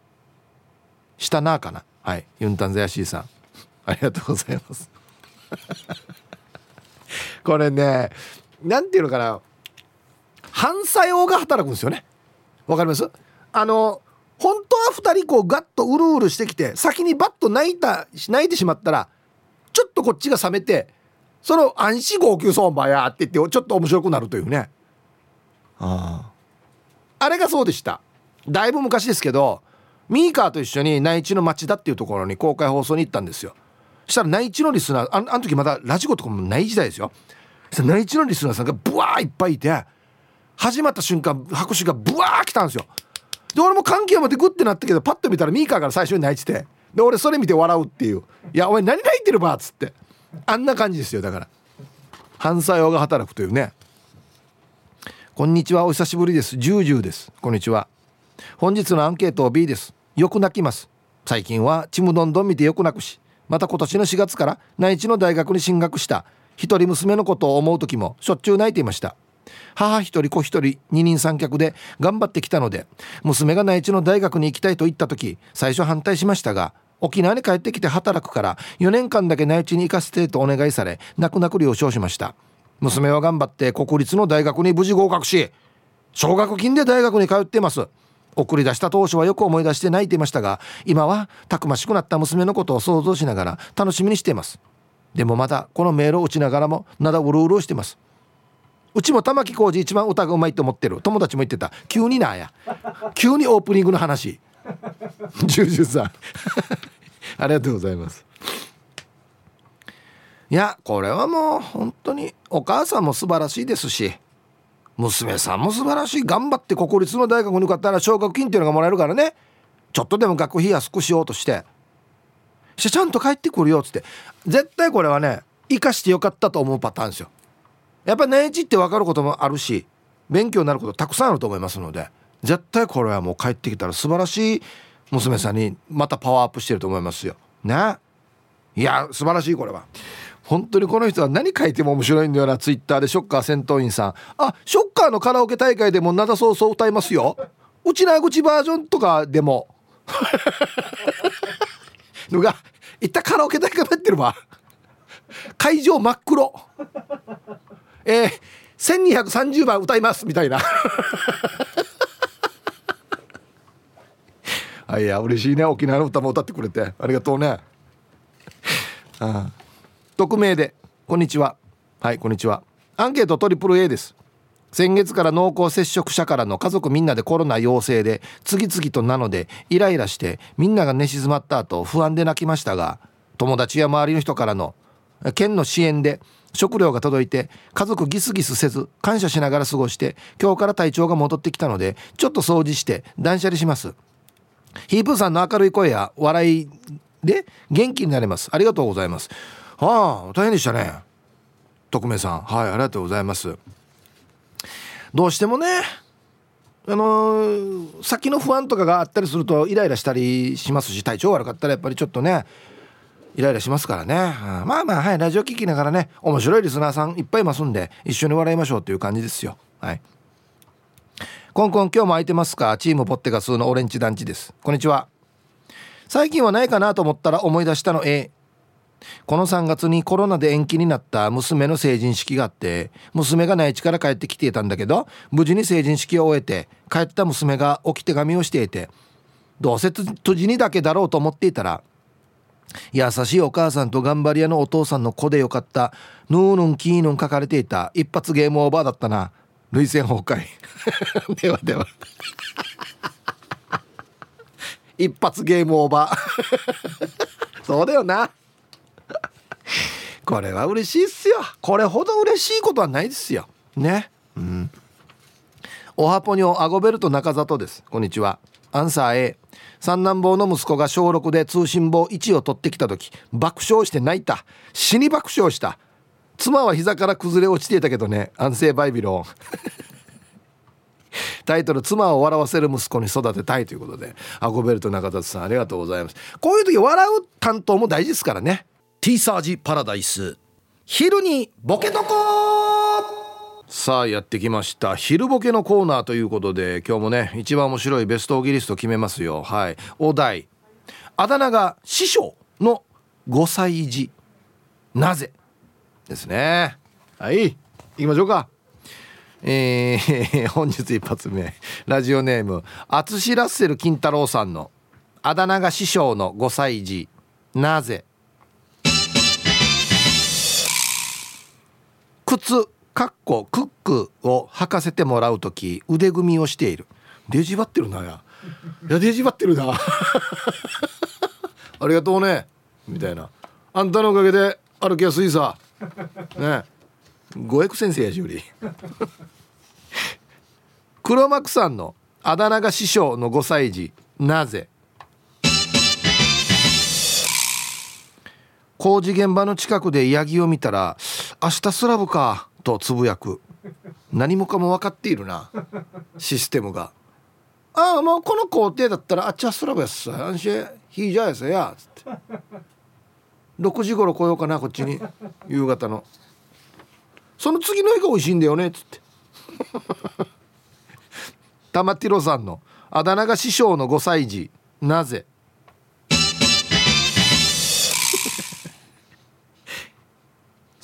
したなあかな。はい。ユンタンザヤシーさん。ありがとうございます。[LAUGHS] これねなんていうのかな。反作用が働くんですよね。わかります？あの本当は2人こうガッとうるうるしてきて先にバッと泣いた泣いてしまったらちょっとこっちが冷めてその安心号泣相場やって言ってちょっと面白くなるというね。ああ。れがそうでした。だいぶ昔ですけどミーカーと一緒に内地の町田っていうところに公開放送に行ったんですよ。そしたら内地のリスナーああの時まだラジコとかもない時代ですよ。内地のリスナーさんがブワーいっぱいいて始まった瞬間拍手がブワー来たんですよで俺も関係までグッてなったけどパッと見たらミーカーから最初に泣いてて。で俺それ見て笑うっていう「いやお前何泣いてるば」っつって。あんな感じですよだから。反作用が働くというね。こんにちはお久しぶりです。ジュージューです。こんにちは。本日のアンケート B です。よく泣きます。最近はちむどんどん見てよく泣くし。また今年の4月から内地の大学に進学した。一人娘のことを思う時もしょっちゅう泣いていました。母一人子一人二人三脚で頑張ってきたので娘が内地の大学に行きたいと言った時最初反対しましたが沖縄に帰ってきて働くから4年間だけ内地に行かせてとお願いされ泣く泣く了承しました。娘は頑張って国立の大学に無事合格し奨学金で大学に通っています。送り出した当初はよく思い出して泣いていましたが今はたくましくなった娘のことを想像しながら楽しみにしています。でもまたこのメールを打ちながらもなだうるうるしてます。うちも玉置浩二一番歌がうまいと思ってる。友達も言ってた。急になや。急にオープニングの話。[LAUGHS] ジュージュさん。[LAUGHS] ありがとうございます。いやこれはもう本当にお母さんも素晴らしいですし娘さんも素晴らしい。頑張って国立の大学に受かったら奨学金っていうのがもらえるからね。ちょっとでも学費安くしようとして。してちゃんと帰ってくるよっつって。絶対これはね生かしてよかったと思うパターンですよ。やっぱ年一って分かることもあるし勉強になることたくさんあると思いますので絶対これはもう帰ってきたら素晴らしい娘さんにまたパワーアップしてると思いますよ。ね。いや素晴らしいこれは。本当にこの人は何書いても面白いんだよなツイッターでショッカー戦闘員さん。あショッカーのカラオケ大会でも灘そうそう歌いますよ。うちな口バージョンとかでも。のがいったカラオケ大会やってるわ。会場真っ黒。えー、1230番歌いますみたいな。[LAUGHS] あいや嬉しいね沖縄の歌も歌ってくれて。ありがとうね。ああ。匿名でこんにちは。はいこんにちは。アンケートトリプル A です。先月から濃厚接触者からの家族みんなでコロナ陽性で次々となのでイライラしてみんなが寝静まった後不安で泣きましたが友達や周りの人からの県の支援で食料が届いて家族ギスギスせず感謝しながら過ごして今日から体調が戻ってきたのでちょっと掃除して断捨離します。ヒープーさんの明るい声や笑いで元気になれます。ありがとうございます。はあ大変でしたね。匿名さん。はいありがとうございます。どうしてもねあのー、先の不安とかがあったりするとイライラしたりしますし体調悪かったらやっぱりちょっとねイライラしますからね、うん、まあまあはい。ラジオ聞きながらね面白いリスナーさんいっぱいいますんで一緒に笑いましょうっていう感じですよ。はい。コンコン今日も空いてますか？チームポッテガスのオレンジ団地です。こんにちは。最近はないかなと思ったら思い出したの A この3月にコロナで延期になった娘の成人式があって娘が内地から帰ってきていたんだけど無事に成人式を終えて帰った娘が置き手紙をしていてどうせ辻にだけだろうと思っていたら優しいお母さんと頑張り屋のお父さんの子でよかった。ヌーヌンキーヌン書かれていた一発ゲームオーバーだったな。涙腺崩壊。[LAUGHS] ではでは。一発ゲームオーバー。[LAUGHS] そうだよな。これは嬉しいっすよ。これほど嬉しいことはないですよ。ね。うん。おはぽにょアゴベルト中里です。こんにちは。アンサー A 三男坊の息子が小6で通信簿1を取ってきた時爆笑して泣いた。死に爆笑した。妻は膝から崩れ落ちていたけどね。安静バイビロン。[LAUGHS] タイトル「妻を笑わせる息子に育てたい」ということで。アゴベルト中田さんありがとうございます。こういう時笑う担当も大事ですからね。ティーサージパラダイス。昼にボケとこさあやってきました。昼ボケのコーナーということで今日もね一番面白いベストオギリスト決めますよ。はい。お題。あだ名が師匠の5歳児。なぜ？ですね。はい。行きましょうか。えー、[LAUGHS] 本日一発目。ラジオネーム淳ラッセル金太郎さんのあだ名が師匠の5歳児。なぜ？靴。かっこクックを履かせてもらう時腕組みをしている。デジバってるなや。いやデジバってるな。[LAUGHS] ありがとうね。みたいな。あんたのおかげで歩きやすいさ。ね。五エク先生やしゅり。[LAUGHS] 黒幕さんのあだ名が師匠の5歳児なぜ？工事現場の近くでヤギを見たら「明日スラブか」とつぶやく。何もかも分かっているな。システムが「ああもうこの工程だったらあっちはスラブやっさ安心。ひいじゃやさ。や」つって。6時頃来ようかなこっちに。夕方の。その次の日が美味しいんだよね。っつって。玉ティロさんの。あだ名が師匠の5歳児なぜ？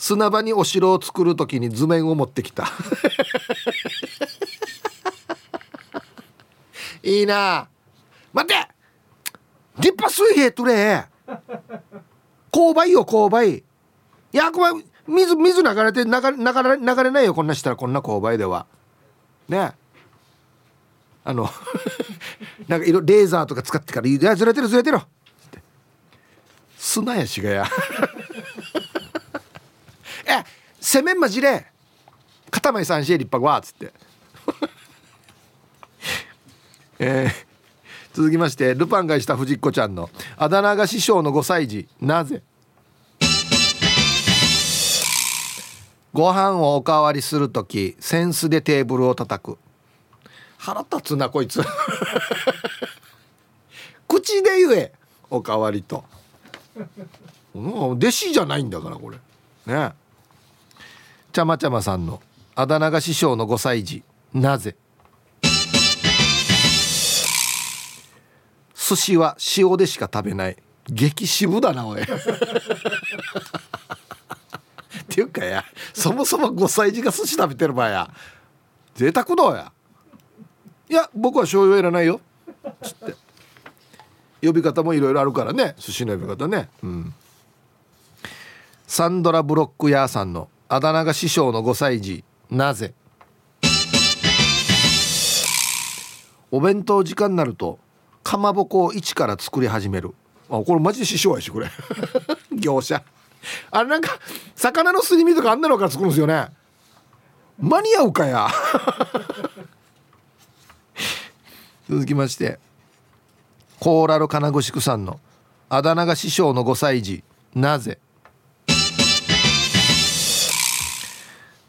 砂場にお城を作る時に図面を持ってきた。[LAUGHS] いいな。待って。立派水平とれ。勾配よ勾配。いやこれ水水流れて流れ流れ流れないよこんなしたらこんな勾配では。ね。あの [LAUGHS] なんか色レーザーとか使ってから「いやずれてるずれてる」砂やしがやえセメンマジレ片前三シエ立派わっつって。[LAUGHS] えー、続きましてルパンがした藤子ちゃんのあだ名が師匠の5歳児なぜ？ご飯をおかわりする時扇子でテーブルを叩く。腹立つなこいつ。[LAUGHS] 口で言えおかわりと。弟子じゃないんだからこれ。ね。ちゃまちゃまさんのあだ名が師匠の5歳児なぜ？寿司は塩でしか食べない。激渋だなおい。っていうかやそもそも5歳児が寿司食べてる場合や。贅沢どうや。いや僕は醤油いらないよ。つって。呼び方もいろいろあるからね。寿司の呼び方ね。うん。サンドラ・ブロックヤーさんのあだ名が師匠の5歳児なぜ？お弁当時間になるとかまぼこを一から作り始める。あこれマジで師匠やしこれ。[LAUGHS] 業者。あれなんか魚のすり身とかあんなのから作るんですよね。間に合うかや。[LAUGHS] 続きまして。コーラル金具宿さんのあだ名が師匠の5歳児なぜ？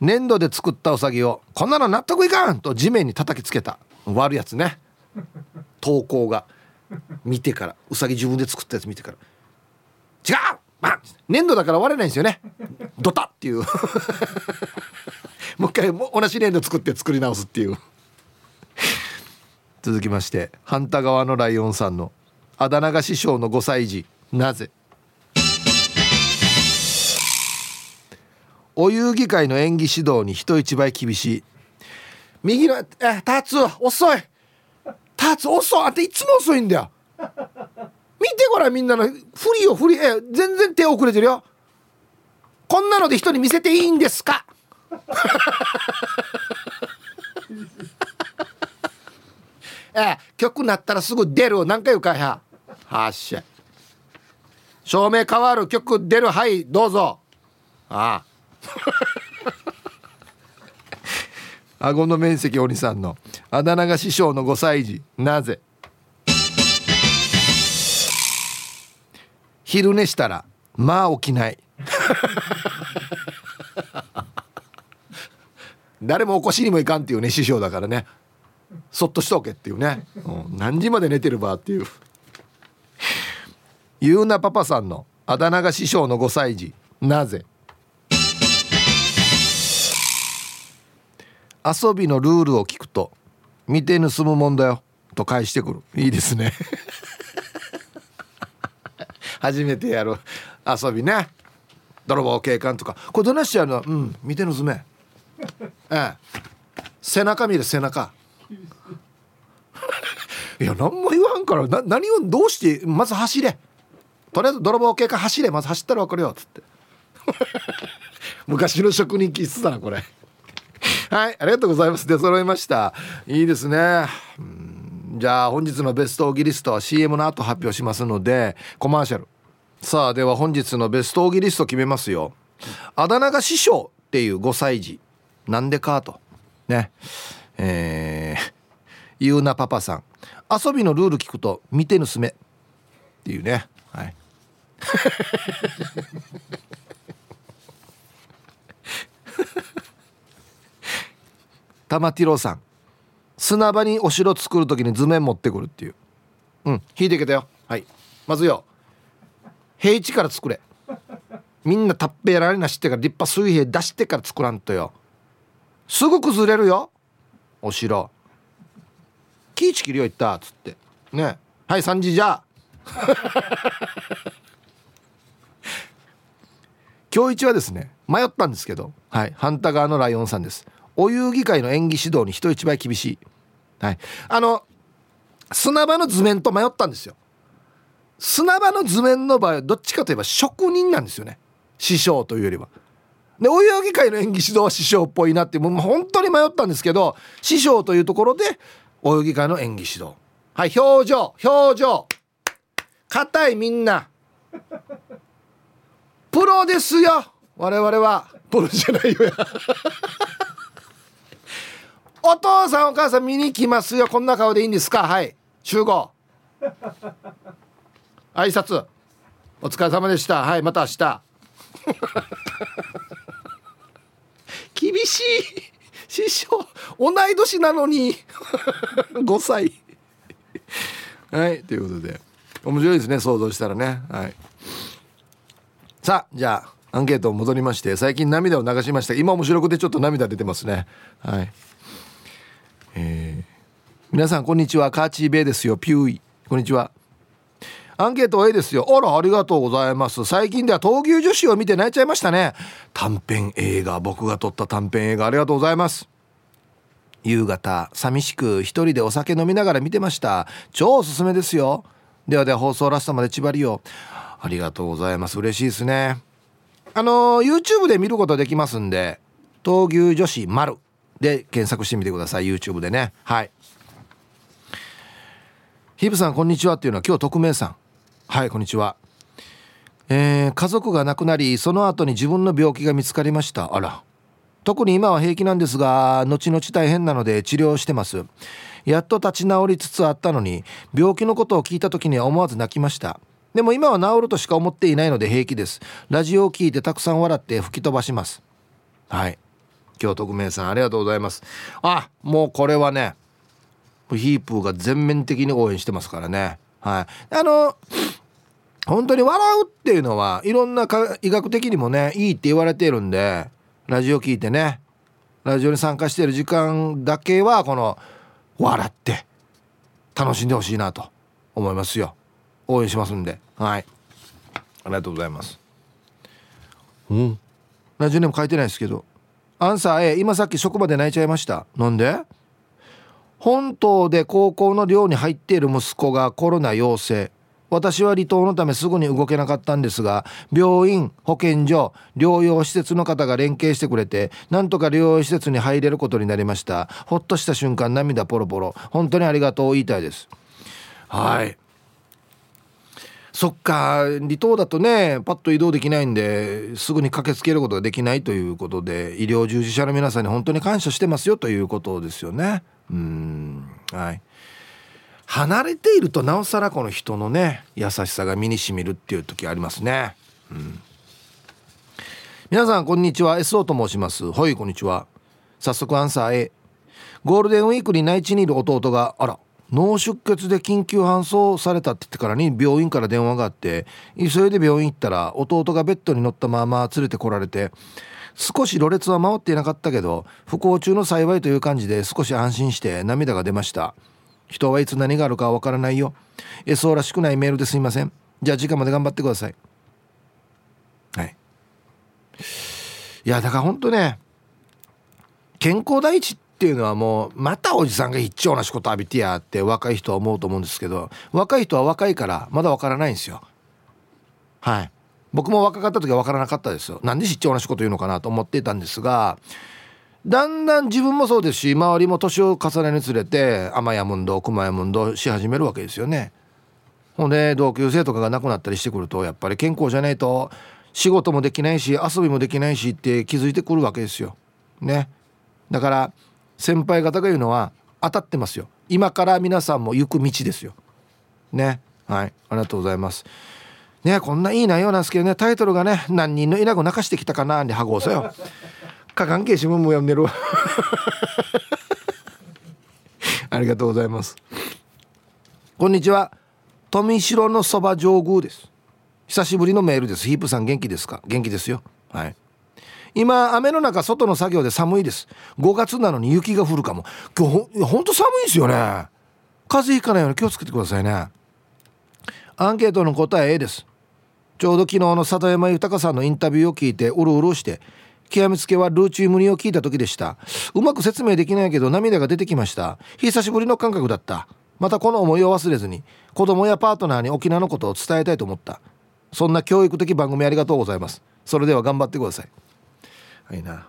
粘土で作ったうさぎをこんなの納得いかん！と地面に叩きつけた。割るやつね。投稿が。見てから。うさぎ自分で作ったやつ見てから。違う、まあ、粘土だから割れないんですよね。ドタっていう。[LAUGHS] もう一回同じ粘土作って作り直すっていう。続きまして反対側のライオンさんのあだ名が師匠の5歳児。なぜ？お遊戯会の演技指導に人一倍厳しい。右のえターツ遅い。ターツ遅い。あんたいつも遅いんだよ。見てごらんみんなの振りよ振り。え全然手遅れてるよ。こんなので人に見せていいんですか？[LAUGHS] え曲なったらすぐ出る何回言うかや。はっしゃ照明変わる曲出る。はいどうぞ。ああ。[LAUGHS] 顎の面積おにさんの。あだ名が師匠の5歳児なぜ？昼寝したらまあ起きない。[LAUGHS] 誰も起こしにもいかんっていうね師匠だからね。そっとしとけっていうね、うん、何時まで寝てるばっていう。ゆうなパパさんのあだ名が師匠の5歳児なぜ？遊びのルールを聞くと見て盗むもんだよと返してくる。いいですね。[LAUGHS] 初めてやる。遊びね。泥棒警官とか。これどないしやるの？うん。見て盗め。ええ。背中見る背中。いや何も言わんからな何をどうしてまず走れ。とりあえず泥棒警官走れ。まず走ったら分かるよっつって。[LAUGHS] 昔の職人気質だなこれ。はいありがとうございます。出揃いました。いいですね。じゃあ本日のベストオギリストは CM の後発表しますのでコマーシャル。さあでは本日のベストオギリスト決めますよ。あだ名が師匠っていう5歳児なんでかと。ね。えー、ゆうなパパさん。遊びのルール聞くと見て盗め。っていうね。はい。玉ティロさん。砂場にお城作る時に図面持ってくるっていう。うん引いていけたよ。はい。まずよ。平地から作れ。みんなタッペやられなしってから立派水平出してから作らんとよ。すぐ崩れるよ。お城。気ぃちきりよ言ったっつって。ね。はい3時じゃ。[LAUGHS] 今日一はですね迷ったんですけど。はい反対側のライオンさんです。お遊戯会の演技指導に人一倍厳しい。はい。あの砂場の図面と迷ったんですよ。砂場の図面の場合どっちかといえば職人なんですよね。師匠というよりは。でお遊戯会の演技指導は師匠っぽいなってもう本当に迷ったんですけど師匠というところでお遊戯会の演技指導。はい表情表情。硬いみんな。プロですよ。我々は。プロじゃないよや。お父さんお母さん見に来ますよ。こんな顔でいいんですか？はい。集合。[LAUGHS] 挨拶。お疲れ様でした。はいまた明日。[LAUGHS] 厳しい。師匠同い年なのに。[LAUGHS] 5歳。はいということで。面白いですね想像したらね。はい。さあじゃあアンケート戻りまして最近涙を流しました。今面白くてちょっと涙出てますね。はい。えー、皆さんこんにちは。カーチーベイですよ。ピューイ。こんにちは。アンケート A ですよ。あらありがとうございます。最近では闘牛女子を見て泣いちゃいましたね。短編映画。僕が撮った短編映画。ありがとうございます。夕方寂しく一人でお酒飲みながら見てました。超おすすめですよ。ではでは放送ラストまで縛りを。ありがとうございます。嬉しいですね。あの YouTube で見ることできますんで闘牛女子丸。で検索してみてください。YouTube でね。はい。ヒブさんこんにちはっていうのは今日匿名さん。はいこんにちは。えー、家族が亡くなりその後に自分の病気が見つかりました。あら。特に今は平気なんですが後々大変なので治療してます。やっと立ち直りつつあったのに病気のことを聞いた時には思わず泣きました。でも今は治るとしか思っていないので平気です。ラジオを聞いてたくさん笑って吹き飛ばします。はい。京都名さんありがとうございます。あもうこれはねヒープーが全面的に応援してますからね。はい。あの本当に笑うっていうのはいろんな医学的にもねいいって言われているんでラジオ聞いてねラジオに参加してる時間だけはこの笑って楽しんでほしいなと思いますよ。応援しますんで。はい。ありがとうございます。うん。ラジオネーム書いてないですけどアンサー A 今さっき職場で泣いちゃいました。なんで？本島で高校の寮に入っている息子がコロナ陽性。私は離島のためすぐに動けなかったんですが病院保健所療養施設の方が連携してくれてなんとか療養施設に入れることになりました。ほっとした瞬間涙ポロポロ。本当にありがとう。言いたいです。はい。そっか離島だとねパッと移動できないんですぐに駆けつけることができないということで医療従事者の皆さんに本当に感謝してますよということですよね。うんはい。離れているとなおさらこの人のね優しさが身にしみるっていう時ありますね、うん、皆さんこんにちは。SO と申します。はいこんにちは。早速アンサー A ゴールデンウィークに内地にいる弟があら脳出血で緊急搬送されたって言ってからに病院から電話があって急いで病院行ったら弟がベッドに乗ったまま連れてこられて少しろれつは回っていなかったけど不幸中の幸いという感じで少し安心して涙が出ました。人はいつ何があるかわからないよ。SO らしくないメールですいません。じゃあ時間まで頑張ってください。はい。いやだからほんとね健康第一っていうのはもうまたおじさんが一丁な仕事浴びてやって若い人は思うと思うんですけど若い人は若いからまだわからないんですよ。はい。僕も若かった時は分からなかったですよ。なんで知っちゃ同じこと言うのかなと思っていたんですがだんだん自分もそうですし周りも年を重ねにつれて甘やむんど熊やむんどし始めるわけですよね。ほんで同級生とかが亡くなったりしてくるとやっぱり健康じゃないと仕事もできないし遊びもできないしって気づいてくるわけですよ。ね。だから先輩方が言うのは当たってますよ。今から皆さんも行く道ですよ。ね。はい。ありがとうございます。ねこんないい内容なんですけどね。タイトルがね何人の稲子泣かしてきたかなにはごうそよ。[LAUGHS] か関係新聞も読んでるわありがとうございます。こんにちは。富城のそば上宮です。久しぶりのメールです。ヒープさん元気ですか？元気ですよ。はい今雨の中外の作業で寒いです。5月なのに雪が降るかも。今日ほんと寒いですよね。風邪ひかないように気をつけてくださいね。アンケートの答え A です。ちょうど昨日の里山豊さんのインタビューを聞いてうるうるして極めつけはルーチュームニを聞いた時でした。うまく説明できないけど涙が出てきました。久しぶりの感覚だった。またこの思いを忘れずに子供やパートナーに沖縄のことを伝えたいと思った。そんな教育的番組ありがとうございます。それでは頑張ってください。はいな。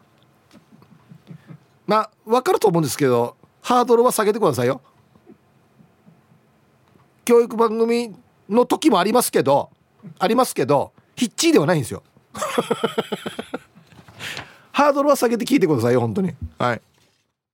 まあ分かると思うんですけどハードルは下げてくださいよ。教育番組の時もありますけどありますけどヒッチーではないんですよ。[LAUGHS] ハードルは下げて聞いてくださいよ本当に。はい。